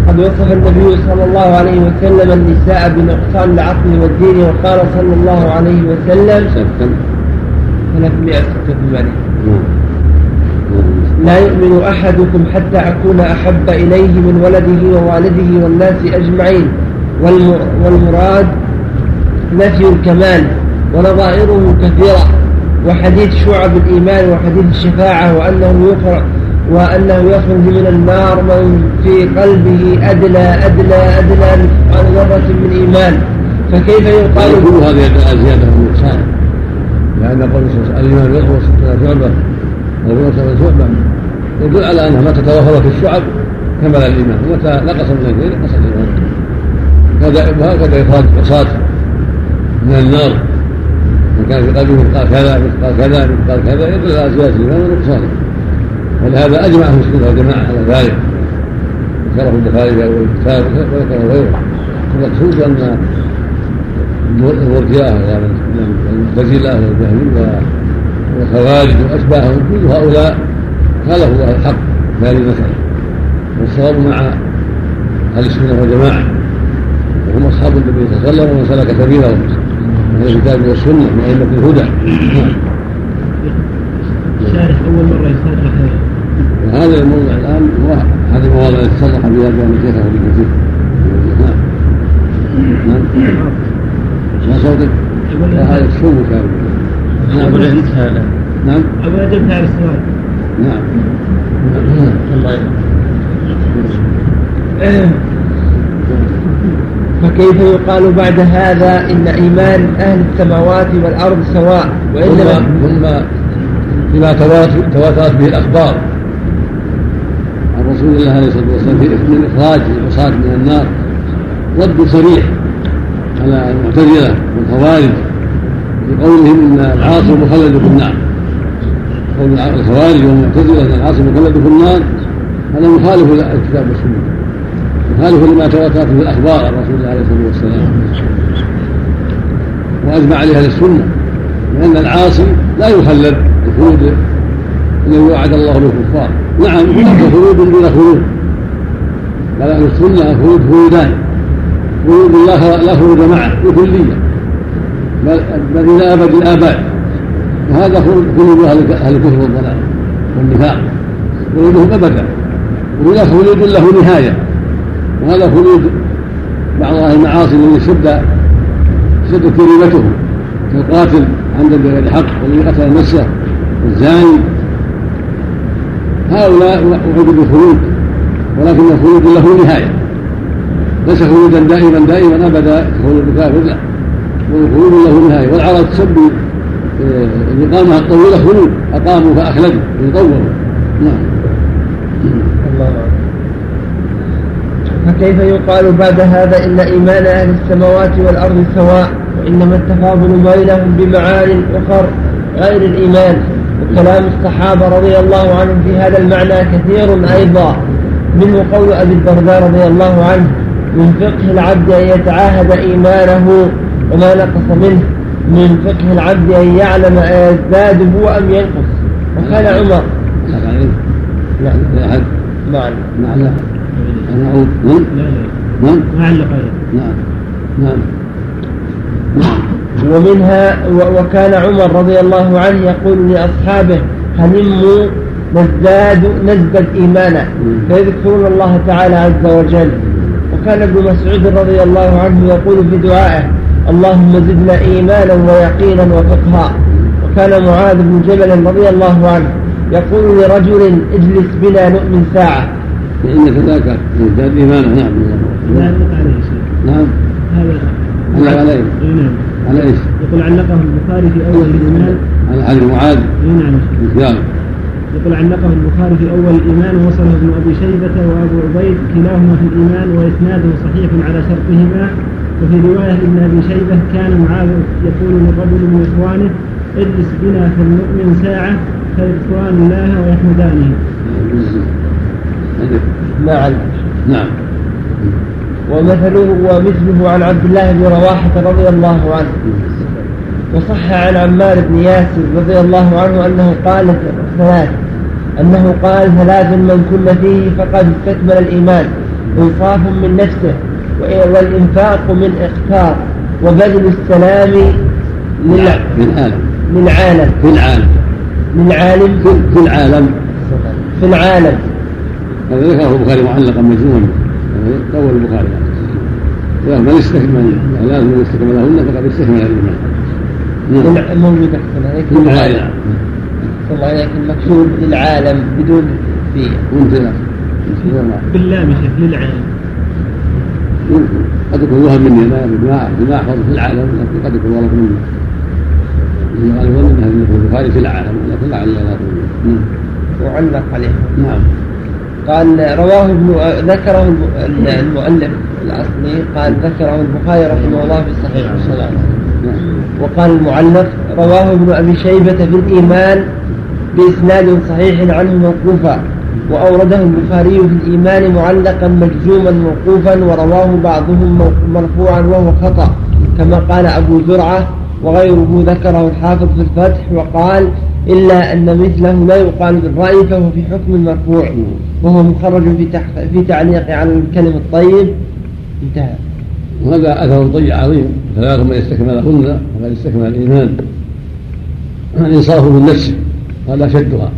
وقد وصف النبي صلى الله عليه وسلم النساء بنقصان العقل والدين وقال صلى الله عليه وسلم 386 لا يؤمن أحدكم حتى أكون أحب إليه من ولده ووالده والناس أجمعين. والمراد نفي الكمال ونظائره كثيرة وحديث شعب الإيمان وحديث الشفاعة وأنه يفرق وأنه يخرج من النار من في قلبه أدنى أدنى أدنى مثقال ذرة من إيمان. فكيف يقال كل هذه زيادة النقصان لأن قول الإيمان يخلص شعبة أو يخلص شعبة. يدل على أنها متى توفرت الشعب كمل الإيمان ومتى نقص من الإيمان نقص الإيمان. وهكذا إخراج عصاة من النار. من كان في قلبه مثقال كذا مثقال كذا مثقال كذا يدل على زيادة الإيمان ونقصانه ولهذا أجمع أهل السنة والجماعة على ذلك. ذكره البخاري في اول الكتاب وذكره غيره. المقصود أن المرجئة والمعتزله والجهميه والخوارج وأشباههم كل هؤلاء خالفوا الحق في هذه المسألة. والصواب مع أهل السنة والجماعة. وهم أصحاب النبي صلى الله عليه وسلم ومن سلك سبيلهم من الكتاب والسنة من أئمة الهدى. الشارح أول مرة يصرح وهذا الموضع الآن هو هذه المواضع التي صرح بها بأن شيخه ابن كثير نعم نعم. ما صوتك؟ هذا. الصوم كان نعم. نعم. أبو اجبت على السؤال نعم. الله فكيف يقال بعد هذا إن إيمان أهل السماوات والأرض سواء؟ وإنما ثم بما توات- تواترت به الأخبار. عن رسول الله عليه الصلاة والسلام في من اخراج العصاة من النار. رد صريح على المعتزلة والخوارج بقولهم إن العاصي مخلد في النار. قول الخوارج والمعتزلة إن العاصي مخلد في النار هذا مخالف للكتاب والسنة. مخالف لما تواترت به الأخبار عن رسول الله عليه الصلاة والسلام. وأجمع عليها السنة لأن العاصي لا يخلد الخلود الذي وعد الله للكفار نعم هناك خلود دون خلود. قال أهل السنة خلود خلودان. خلود لا خلود معه بكلية. بل بل إلى أبد الآباد. وهذا خلود أهل الكفر والضلال والنفاق. خلودهم أبدا. وهناك خلود له نهاية. وهذا خلود بعض أهل المعاصي الذي شد شد كلمته كالقاتل عمدا بغير حق والذي قتل نفسه والزاني هؤلاء وعدوا بالخلود ولكن الخلود له نهاية. ليس خلودا دائما دائما أبدا كخلود الكافر لا والخلود له نهاية. والعرب تسمي آه، الاقامه الطويله خلود أقاموا فأخلدوا يطولوا نعم. فكيف يقال بعد هذا إن إيمان أهل السماوات والأرض سواء؟ وإنما التفاضل بينهم بمعان أخر غير الإيمان. وكلام الصحابة رضي الله عنهم في هذا المعنى كثير أيضا. منه قول أبي الدرداء رضي الله عنه من فقه العبد أن يتعاهد إيمانه وما نقص منه. من فقه العبد أن يعلم أيزداد هو أم ينقص. وكان عمر. نعم. نعم. نعم أنا اعود نعم. لا لا. نعم. ما علق نعم. نعم. نعم. ومنها وكان عمر رضي الله عنه يقول لأصحابه هلموا نزداد نزدد إيمانا فيذكرون الله تعالى عز وجل. وكان ابن مسعود رضي الله عنه يقول في دعائه اللهم زدنا إيمانا ويقينا وفقها. وكان معاذ بن جبل رضي الله عنه يقول لرجل اجلس بنا نؤمن ساعة. فإنك ذاك يزداد إيمانه نعم. لا علق عليه شيء. نعم. هذا علق عليه. إي نعم. على إيش؟ يقول علقه البخاري في أول الايمان على إي نعم. يقول علقه البخاري في أول الايمان ووصله ابن أبي شيبة وأبو عبيد كلاهما في الإيمان واسناده صحيح على شرطهما. وفي رواية لابن أبي شيبة كان معاذ يقول لرجل من إخوانه اجلس بنا فلنؤمن ساعة فيذكران الله ويحمدانه. عندك ما علم. نعم. ومثله ومثله عن عبد الله بن رواحة رضي الله عنه. وصح عن عمار بن ياسر رضي الله عنه أنه قال ثلاث أنه قال ثلاث من كن فيه فقد استكمل الإيمان إنصاف من نفسه والإنفاق من إختار وبذل السلام العالم للعالم. في العالم. للعالم. في العالم. في العالم. هذا ذكره البخاري معلقا مجنونا. هذا قول البخاري. لا من استكمل ثلاث من استكملهن فقد استكمل الايمان نعم. عليك. في العالم الله المكتوب للعالم بدون في وانت لا باللام يا شيخ للعالم. قد يكون وهم مني لا بما بما أحفظ في العالم لكن قد يكون غلط مني. قال يظن انها في البخاري في العالم لكن لعل لا وعلق عليه. نعم. قال رواه ابن ذكره الم- المؤلف الاصلي قال ذكره البخاري رحمه الله في صحيح الصلاة. وقال المعلق رواه ابن أبي شيبة في الإيمان بإسناد صحيح عنه موقوفا وأورده البخاري في الإيمان معلقا مجزوما موقوفا ورواه بعضهم مرفوعا وهو خطأ كما قال أبو زرعة وغيره ذكره الحافظ في الفتح وقال إلا أن مثله لا يقال بالرأي فهو في حكم المرفوع وهو مخرج في, في تعليق على الكلم الطيب. انتهى. وهذا أثر طيب عظيم. ثلاث من استكملهن وقد استكمل الإيمان. الإنصاف من نفسه هذا شدها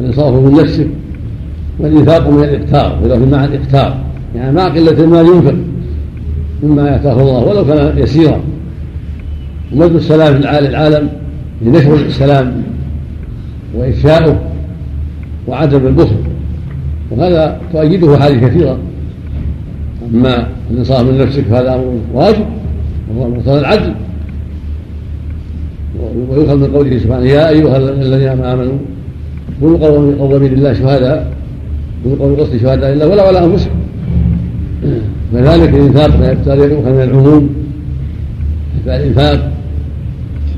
الإنصاف من نفسه والإنفاق من الاختار وله في معنى الاختار يعني مع قلة المال ينفق مما اتاه الله ولو كان يسيرا. ومد السلام في العالم لنشر السلام وإفشاؤه وعدم البخل. وهذا تؤيده حديث كثيرة أما الإنصاف من نفسك فهذا أمر واجب وهو مقتضى العدل. ويؤخذ من قوله سبحانه يا أيها الذين آمنوا كونوا قوامين لله شهداء كونوا قوم القسط شهداء لله ولا على أنفسكم كذلك الإنفاق يؤخذ من العموم فالإنفاق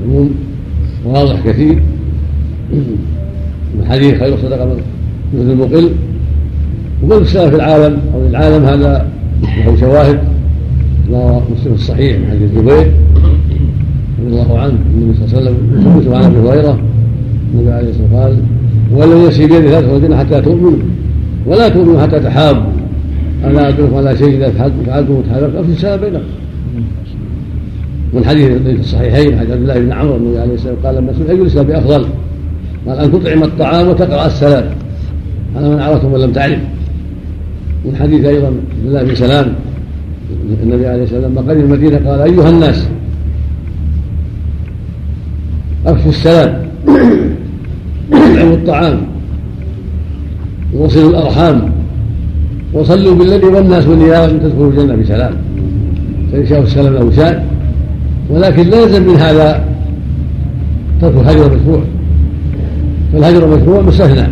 عموم واضح كثير. من حديث خير صدقة مثل المقل. وكل السلف في العالم أو العالم هذا له شواهد. رواه مسلم الصحيح من حديث الزبير رضي الله عنه النبي صلى الله عليه وسلم يوسف عن أبي هريرة النبي عليه الصلاة والسلام قال ولن يسير بيد لا تخرجون حتى تؤمنوا ولا تؤمنوا حتى تحابوا. ألا ادلكم على شيء إذا فعلتم وتحاببتم افشوا السلام بينكم. والحديث في الصحيحين حديث عبد الله بن عمرو النبي عليه والسلام قال لما سئل أي الاسلام بافضل قال أن تطعم الطعام وتقرأ السلام. على من عرفتم ولم تعرف من حديث أيضا عبد الله بن سلام النبي عليه والسلام لما قدم المدينة قال أيها الناس أفشوا السلام واطعموا الطعام ووصلوا الأرحام وصلوا بالذي والناس والنيام تدخلوا الجنة بسلام. فإن شاءوا السلام له شان. ولكن لا يلزم من هذا ترك الهجر المشروع. فالهجر المشروع مستثنى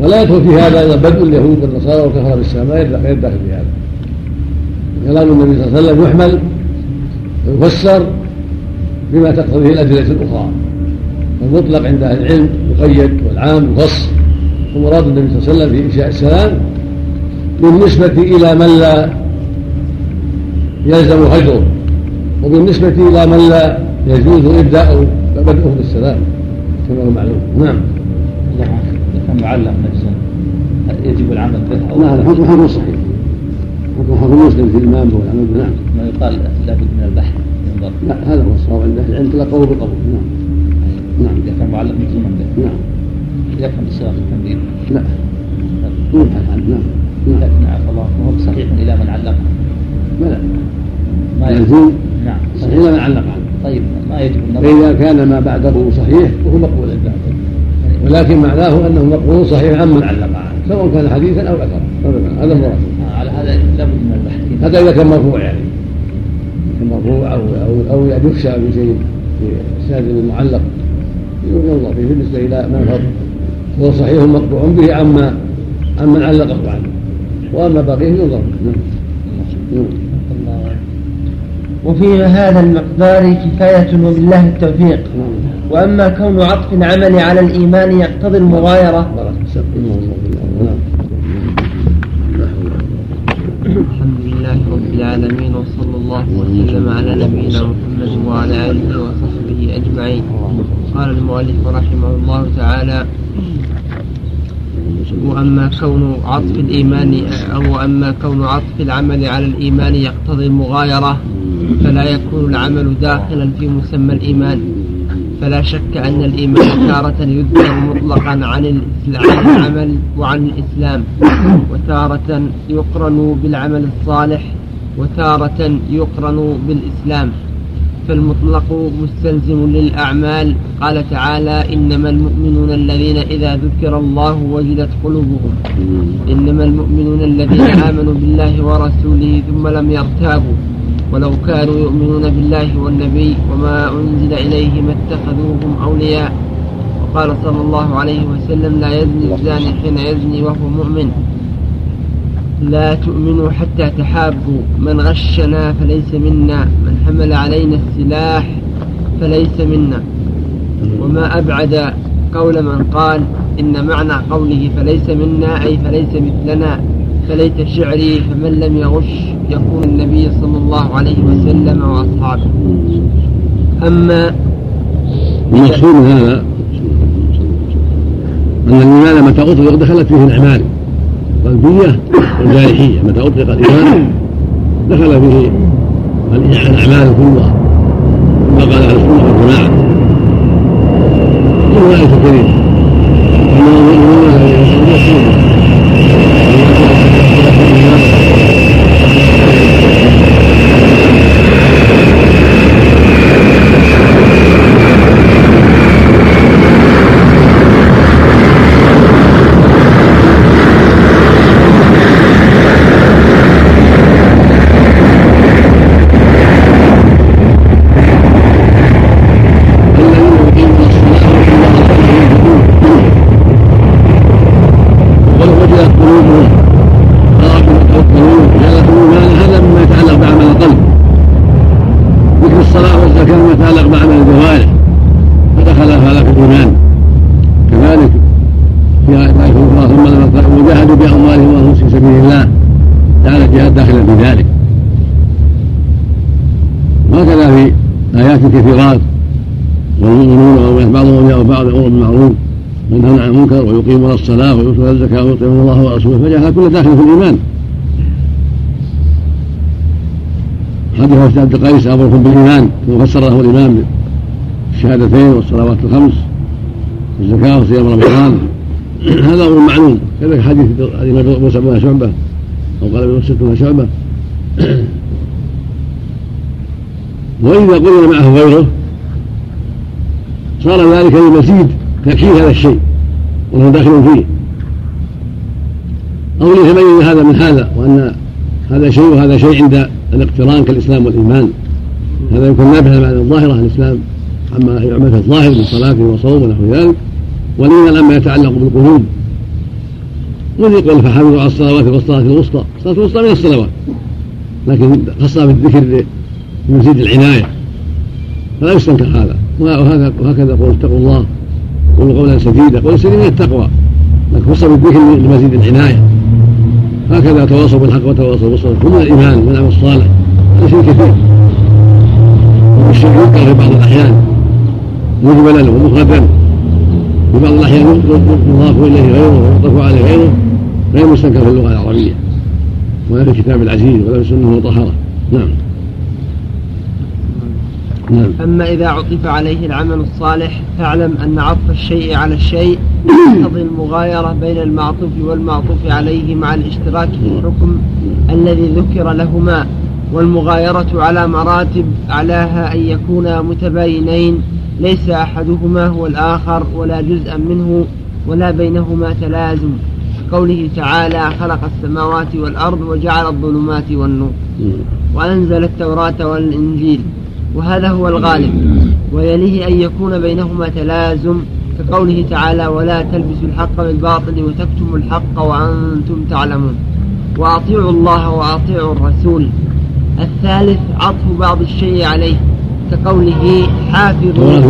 ولا يدخل في هذا إلا بدء اليهود والنصارى والكفر بالسلام لا يدخل في هذا. كلام النبي صلى الله عليه وسلم يحمل ويفسر بما تقتضيه الأدلة الأخرى. المطلق عند أهل العلم يقيد والعام يخص ومراد النبي صلى الله عليه وسلم في إنشاء السلام بالنسبة إلى من لا يلزم هجره. وبالنسبة إلى من لا يجوز إبداء بدءه بالسلام كما هو معلوم. نعم. إذا كان معلق نفسه يجب العمل به أو نعم الحكم حكم صحيح. حكم حكم مسلم في الإمام والعمل به. نعم. ما يقال لابد من البحث. ينظر. لا هذا هو الصواب. عند أهل العلم تلقوه بالقبول نعم. نعم. إذا كان معلق مجزوما به. نعم. إذا كان بالصيغة التنبيه لا. يبحث عنه نعم نعم. لكن عفى الله وهو صحيح إلى من علق لا ما يلزم نعم. صحيح. لا علق عنه طيب ما يجب النظر فإذا كان ما بعده صحيح فهو مقبول عند ولكن معناه أنه مقبول صحيح عمن علق عنه سواء كان حديثا أو أثرا. هذا المراد آه على هذا لابد من البحث هذا إذا كان مرفوع يعني. كان مرفوع أو أو أو يعني يخشى بشيء في إسناد المعلق. ينظر فيه بالنسبة إلى من فرض هو صحيح مقطوع به عما عمن علقه عنه. وأما بقيه ينظر نعم. نعم. وفي هذا المقدار كفاية وبالله التوفيق. وأما كون عطف العمل على الإيمان يقتضي المغايرة. الحمد لله رب العالمين وصلى الله وسلم على نبينا محمد وعلى آله وصحبه أجمعين. قال المؤلف رحمه الله تعالى وأما كون عطف الإيمان أو أما كون عطف العمل على الإيمان يقتضي المغايرة. فلا يكون العمل داخلا في مسمى الإيمان. فلا شك أن الإيمان تارة يذكر مطلقا عن العمل وعن الإسلام وتارة يقرن بالعمل الصالح وتارة يقرن بالإسلام. فالمطلق مستلزم للأعمال. قال تعالى إنما المؤمنون الذين إذا ذكر الله وجدت قلوبهم. إنما المؤمنون الذين آمنوا بالله ورسوله ثم لم يرتابوا. ولو كانوا يؤمنون بالله والنبي وما أنزل إليه ما اتخذوهم أولياء. وقال صلى الله عليه وسلم لا يزني الزاني حين يزني وهو مؤمن. لا تؤمنوا حتى تحابوا. من غشنا فليس منا. من حمل علينا السلاح فليس منا. وما أبعد قول من قال إن معنى قوله فليس منا أي فليس مثلنا فليت شعري فمن لم يغش يكون النبي صلى الله عليه وسلم وأصحابه. أما المقصود هذا أن الإيمان متى أطلق دخلت فيه الأعمال القلبية والجارحية. متى أطلق الإيمان دخل فيه الأعمال كلها. كما قال أهل السنة والجماعة من الآية الكريمة كثيرات والمؤمنون بعضهم اولياء بعض يامر بالمعروف وينهون عن المنكر ويقيمون الصلاة ويؤتون الزكاة ويطيعون الله ورسوله فجعل كل داخل في الإيمان. حديث عبد القيس امركم بالايمان ثم فسر له الإمام بالشهادتين والصلوات الخمس والزكاة وصيام رمضان. هذا أمر معلوم. كذلك حديث موسى بن شعبة أو قال ابن بن شعبة. وإذا قلنا معه غيره صار ذلك لمزيد تأكيد هذا الشيء وهو داخل فيه. أو ليتميز هذا من هذا وأن هذا شيء وهذا شيء عند الاقتران كالإسلام والإيمان. هذا يكون نابعا عن الظاهرة الإسلام عما يعمل في الظاهر من صلاة وصوم ونحو ذلك والإيمان عما يتعلق بالقلوب. يقول فحافظوا على الصلوات والصلاة الوسطى. الصلاة الوسطى من الصلوات لكن خصها بالذكر مزيد العناية. فلا يستنكر هذا. وهذا وهكذا يقول اتقوا الله. قولوا قولا سديدا. قول سديد من التقوى. لكن خص بالذكر لمزيد العناية. هكذا تواصوا بالحق وتواصوا بالصبر. كل الإيمان والعمل الصالح. هذا شيء كثير. والشرك يذكر في بعض الأحيان. مجملا ومفردا في بعض الأحيان يضاف إليه غيره ويطلق عليه غيره. غير مستنكر في اللغة العربية. ولا في الكتاب العزيز ولا في السنة المطهره نعم. نعم. أما إذا عطف عليه العمل الصالح فاعلم أن عطف الشيء على الشيء يقتضي المغايرة بين المعطوف والمعطوف عليه مع الاشتراك في الحكم الذي ذكر لهما والمغايرة على مراتب أعلاها أن يكونا متباينين ليس أحدهما هو الآخر ولا جزءا منه ولا بينهما تلازم. قوله تعالى خلق السماوات والأرض وجعل الظلمات والنور. وأنزل التوراة والإنجيل. وهذا هو الغالب. ويليه أن يكون بينهما تلازم كقوله تعالى ولا تلبسوا الحق بالباطل وتكتموا الحق وأنتم تعلمون. وأطيعوا الله وأطيعوا الرسول. الثالث عطف بعض الشيء عليه كقوله حافظوا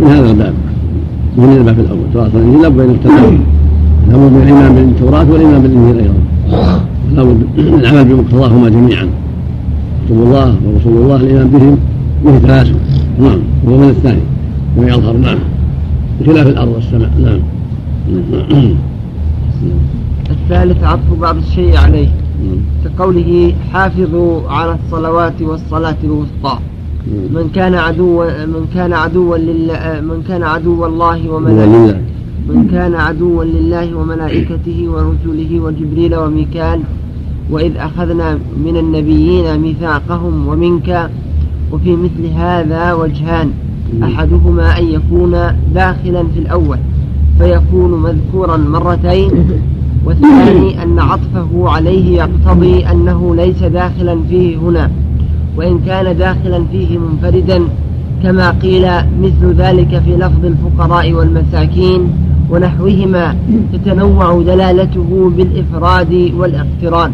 من هذا الباب. من الباب الأول. تراث الإنجيل بين التفاهم لابد من الإيمان بالتوراة والإيمان بالإنجيل أيضا. لابد من العمل بمقتضاهما جميعا. كتب الله ورسول الله الإيمان بهم. فيه تلازم نعم وهو من الثاني ويظهر نعم بخلاف الأرض والسماء نعم. الثالث عطف بعض الشيء عليه كقوله حافظوا على الصلوات والصلاة الوسطى. من كان عدوا من كان عدوا لله من كان عدوا الله وملائكته من كان عدوا لله وملائكته ورسله وجبريل وميكال وإذ أخذنا من النبيين ميثاقهم ومنك وفي مثل هذا وجهان. أحدهما أن يكون داخلا في الأول فيكون مذكورا مرتين. والثاني أن عطفه عليه يقتضي أنه ليس داخلا فيه هنا وإن كان داخلا فيه منفردا كما قيل مثل ذلك في لفظ الفقراء والمساكين ونحوهما تتنوع دلالته بالإفراد والإقتران.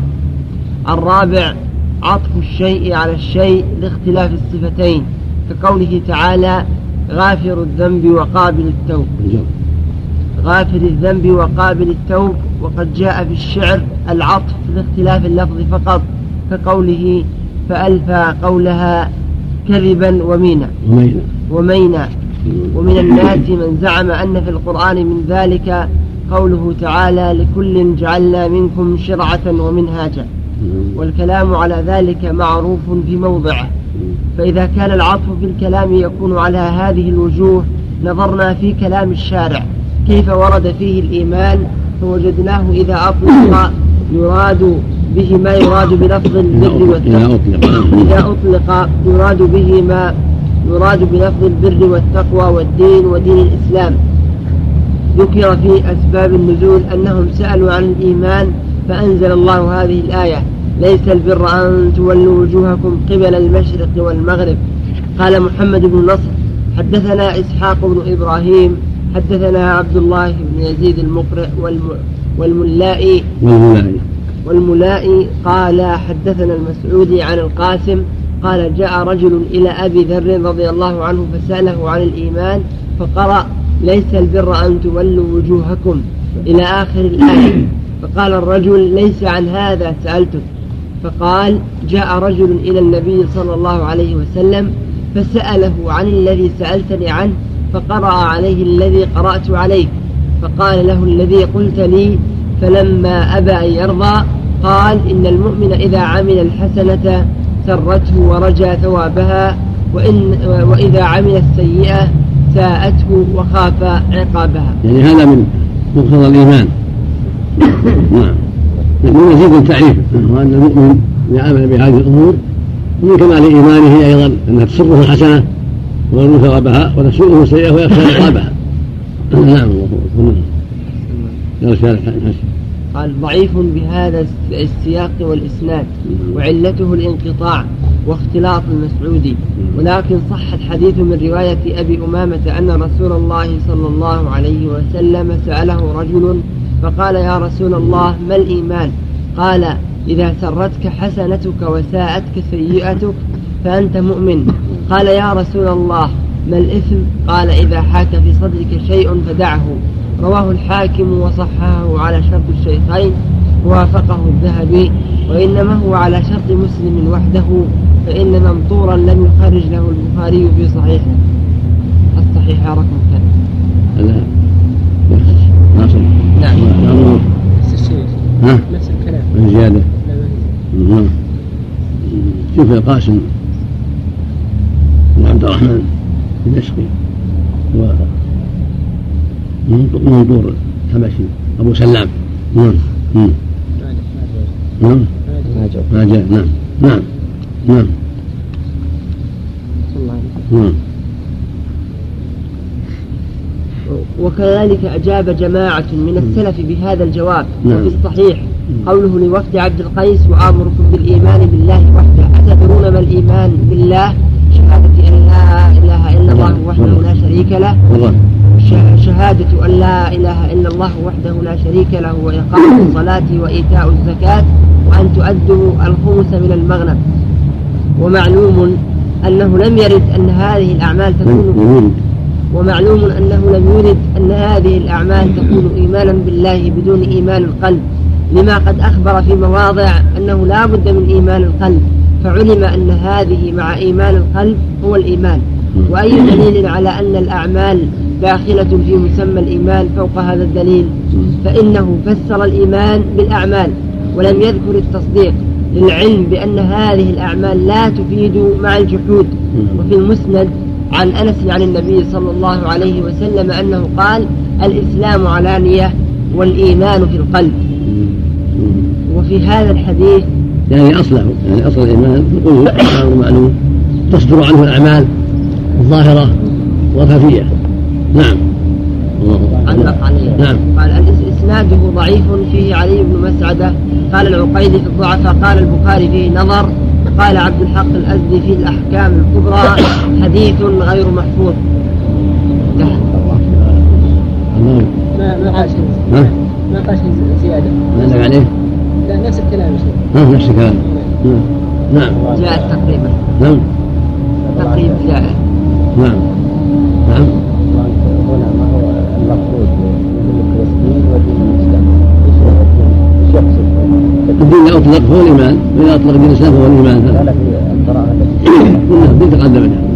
الرابع عطف الشيء على الشيء لاختلاف الصفتين كقوله تعالى غافر الذنب وقابل التوب. غافر الذنب وقابل التوب وقد جاء في الشعر العطف باختلاف اللفظ فقط كقوله فألفى قولها كذبا ومينا. ومينا. ومينا. ومن الناس من زعم أن في القرآن من ذلك قوله تعالى لكل جعلنا منكم شرعة ومنهاجا. والكلام على ذلك معروف في موضعه فإذا كان العطف في الكلام يكون على هذه الوجوه نظرنا في كلام الشارع. كيف ورد فيه الإيمان؟ فوجدناه إذا أطلق يراد به ما يراد بلفظ البر والتقوى. إذا أطلق يراد به ما يراد بلفظ البر والتقوى والدين ودين الإسلام. ذكر في أسباب النزول أنهم سألوا عن الإيمان فأنزل الله هذه الآية ليس البر أن تولوا وجوهكم قبل المشرق والمغرب قال محمد بن نصر حدثنا إسحاق بن إبراهيم حدثنا عبد الله بن يزيد المقرئ والم- والملائي والملائي. والملائي قال حدثنا المسعودي عن القاسم قال جاء رجل إلى أبي ذر رضي الله عنه فسأله عن الإيمان فقرأ ليس البر أن تولوا وجوهكم إلى آخر الآية فقال الرجل ليس عن هذا سألتك فقال جاء رجل إلى النبي صلى الله عليه وسلم فسأله عن الذي سألتني عنه فقرأ عليه الذي قرأت عليك فقال له الذي قلت لي فلما أبى أن يرضى قال إن المؤمن إذا عمل الحسنة سرته ورجى ثوابها وإن وإذا عمل السيئة ساءته وخاف عقابها. يعني هذا من مقتضى الإيمان. نعم. من مزيد التعريف وأن المؤمن إذا عمل بهذه الأمور ومن كمال إيمانه أيضا أنها تسره الحسنة ويرجو ثوابها وتسوءه السيئة ويخشى عقابها. نعم الله قال ضعيف بهذا السياق والإسناد وعلته الانقطاع واختلاط المسعودي ولكن صح الحديث من رواية أبي أمامة أن رسول الله صلى الله عليه وسلم سأله رجل فقال يا رسول الله ما الإيمان؟ قال إذا سرتك حسنتك وساءتك سيئتك فأنت مؤمن. قال يا رسول الله ما الإثم؟ قال إذا حاك في صدرك شيء فدعه. رواه الحاكم وصححه على شرط الشيخين ووافقه الذهبي وإنما هو على شرط مسلم وحده فإن منطورا لم يخرج له البخاري في صحيحه. الصحيح رقم كم هذا ناصر نعم. نعم نفس الشيء ها نفس الكلام زيادة لا نعم. شوف القاسم بن عبد الرحمن الدمشقي منظور الحبشي أبو سلام نعم. نعم. ما جاء نعم نعم نعم نعم وكذلك أجاب جماعة من السلف بهذا الجواب نعم. وفي الصحيح قوله لوفد عبد القيس وآمركم بالإيمان بالله وحده أتدرون ما الإيمان بالله؟ شهادة أن لا إله إلا الله وحده لا شريك له. شهادة أن لا إله إلا الله وحده لا شريك له وإقام الصلاة وإيتاء الزكاة وأن تؤدوا الخمس من المغنم. ومعلوم أنه لم يرد أن هذه الأعمال تكون يمين ومعلوم أنه لم يرد أن هذه الأعمال تكون إيمانا بالله بدون إيمان القلب لما قد أخبر في مواضع أنه لا بد من إيمان القلب فعلم أن هذه مع إيمان القلب هو الإيمان. وأي دليل على أن الأعمال داخلة في مسمى الإيمان فوق هذا الدليل؟ فإنه فسر الإيمان بالأعمال ولم يذكر التصديق للعلم بأن هذه الأعمال لا تفيد مع الجحود. وفي المسند عن أنس عن النبي صلى الله عليه وسلم أنه قال الإسلام علانية والإيمان في القلب. وفي هذا الحديث يعني أصله يعني أصل الإيمان يقول أمر معلوم تصدر عنه الأعمال الظاهرة والخفية. نعم. علق عليه نعم. قال إسناده ضعيف فيه علي بن مسعدة. قال العقيدي في الضعفاء قال البخاري فيه نظر. قال عبد الحق الأزدي في الأحكام الكبرى حديث غير محفوظ. ما ما قال شيء ها ما قال شيء زيادة ما عليه؟ لا نفس الكلام يا شيخ. ها نفس الكلام. نعم نعم. جاءت تقريبا. نعم. تقريبا جاءت. نعم. الدين إذا أطلق هو الإيمان. وإذا أطلق الدين الإسلام فهو الإيمان. القراءة. كلها الدين تقدم لها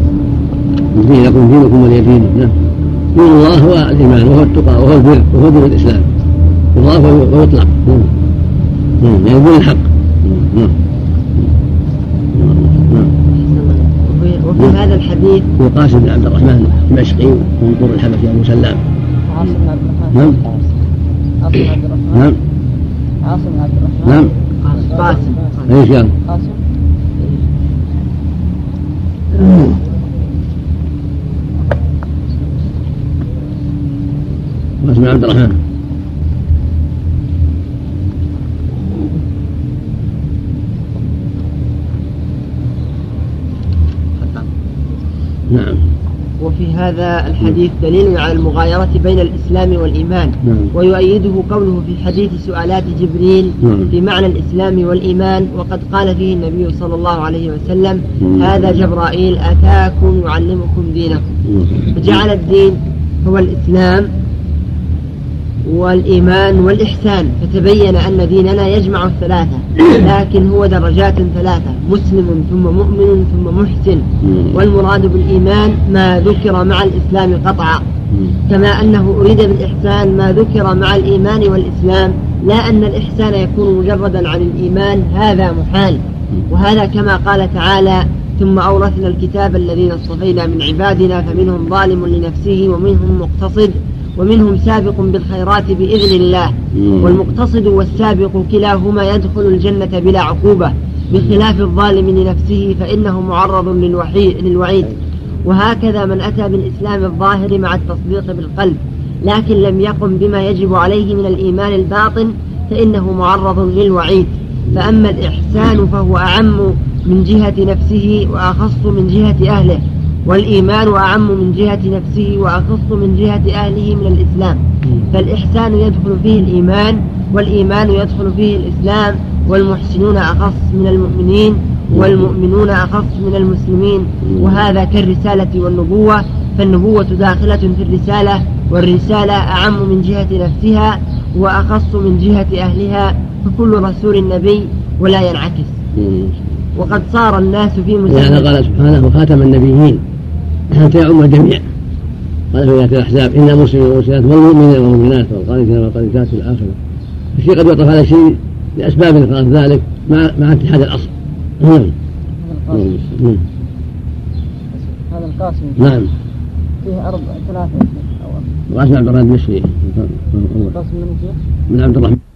الدين لكم دينكم ولي دين نعم. دين الله هو الإيمان وهو التقى وهو البر وهو دين الإسلام. يضاف ويطلق نعم. نعم. يعني دين الحق. نعم. نعم. وفي, وفي هذا الحديث هو قاسم بن عبد الرحمن الدمشقي من طور الحبشي أبو سلام. عاصم بن عبد الرحمن. نعم. عاصم بن عبد الرحمن. نعم. عاصم بن عبد الرحمن. نعم. قاسم إيش قال؟ قاسم قاسم بن عبد الرحمن. نعم. وفي هذا الحديث دليل على المغايرة بين الإسلام والإيمان نعم. ويؤيده قوله في حديث سؤالات جبريل نعم. في معنى الإسلام والإيمان وقد قال فيه النبي صلى الله عليه وسلم نعم. هذا جبرائيل أتاكم يعلمكم دينكم فجعل الدين هو الإسلام والإيمان والإحسان فتبين أن ديننا يجمع الثلاثة لكن هو درجات ثلاثة مسلم ثم مؤمن ثم محسن. والمراد بالإيمان ما ذكر مع الإسلام قطعا. كما أنه أريد بالإحسان ما ذكر مع الإيمان والإسلام لا أن الإحسان يكون مجردا عن الإيمان هذا محال. وهذا كما قال تعالى ثم أورثنا الكتاب الذين اصطفينا من عبادنا فمنهم ظالم لنفسه ومنهم مقتصد. ومنهم سابق بالخيرات بإذن الله. والمقتصد والسابق كلاهما يدخل الجنة بلا عقوبة بخلاف الظالم لنفسه فإنه معرض للوحي للوعيد. وهكذا من أتى بالإسلام الظاهر مع التصديق بالقلب. لكن لم يقم بما يجب عليه من الإيمان الباطن فإنه معرض للوعيد. فأما الإحسان فهو أعم من جهة نفسه وأخص من جهة أهله. والإيمان أعم من جهة نفسه وأخص من جهة أهله من الإسلام. فالإحسان يدخل فيه الإيمان والإيمان يدخل فيه الإسلام والمحسنون أخص من المؤمنين والمؤمنون أخص من المسلمين. وهذا كالرسالة والنبوة. فالنبوة داخلة في الرسالة والرسالة أعم من جهة نفسها وأخص من جهة أهلها. فكل رسول نبي ولا ينعكس. وقد صار الناس في لهذا مسلم قال سبحانه خاتم النبيين. حتى يعم الجميع قال في آية الأحزاب إن المسلمين والمسلمات والمؤمنين والمؤمنات والقانتين والقانتات في الآخرة. الشيء قد يعطف هذا الشيء لأسباب قالت ذلك مع مع اتحاد الأصل. نعم. هذا القاسم. نعم. هذا القاسم. نعم. فيه أربع ثلاثة. أو وقاسم عبد الرحمن المشري قاسم من عبد الرحمن.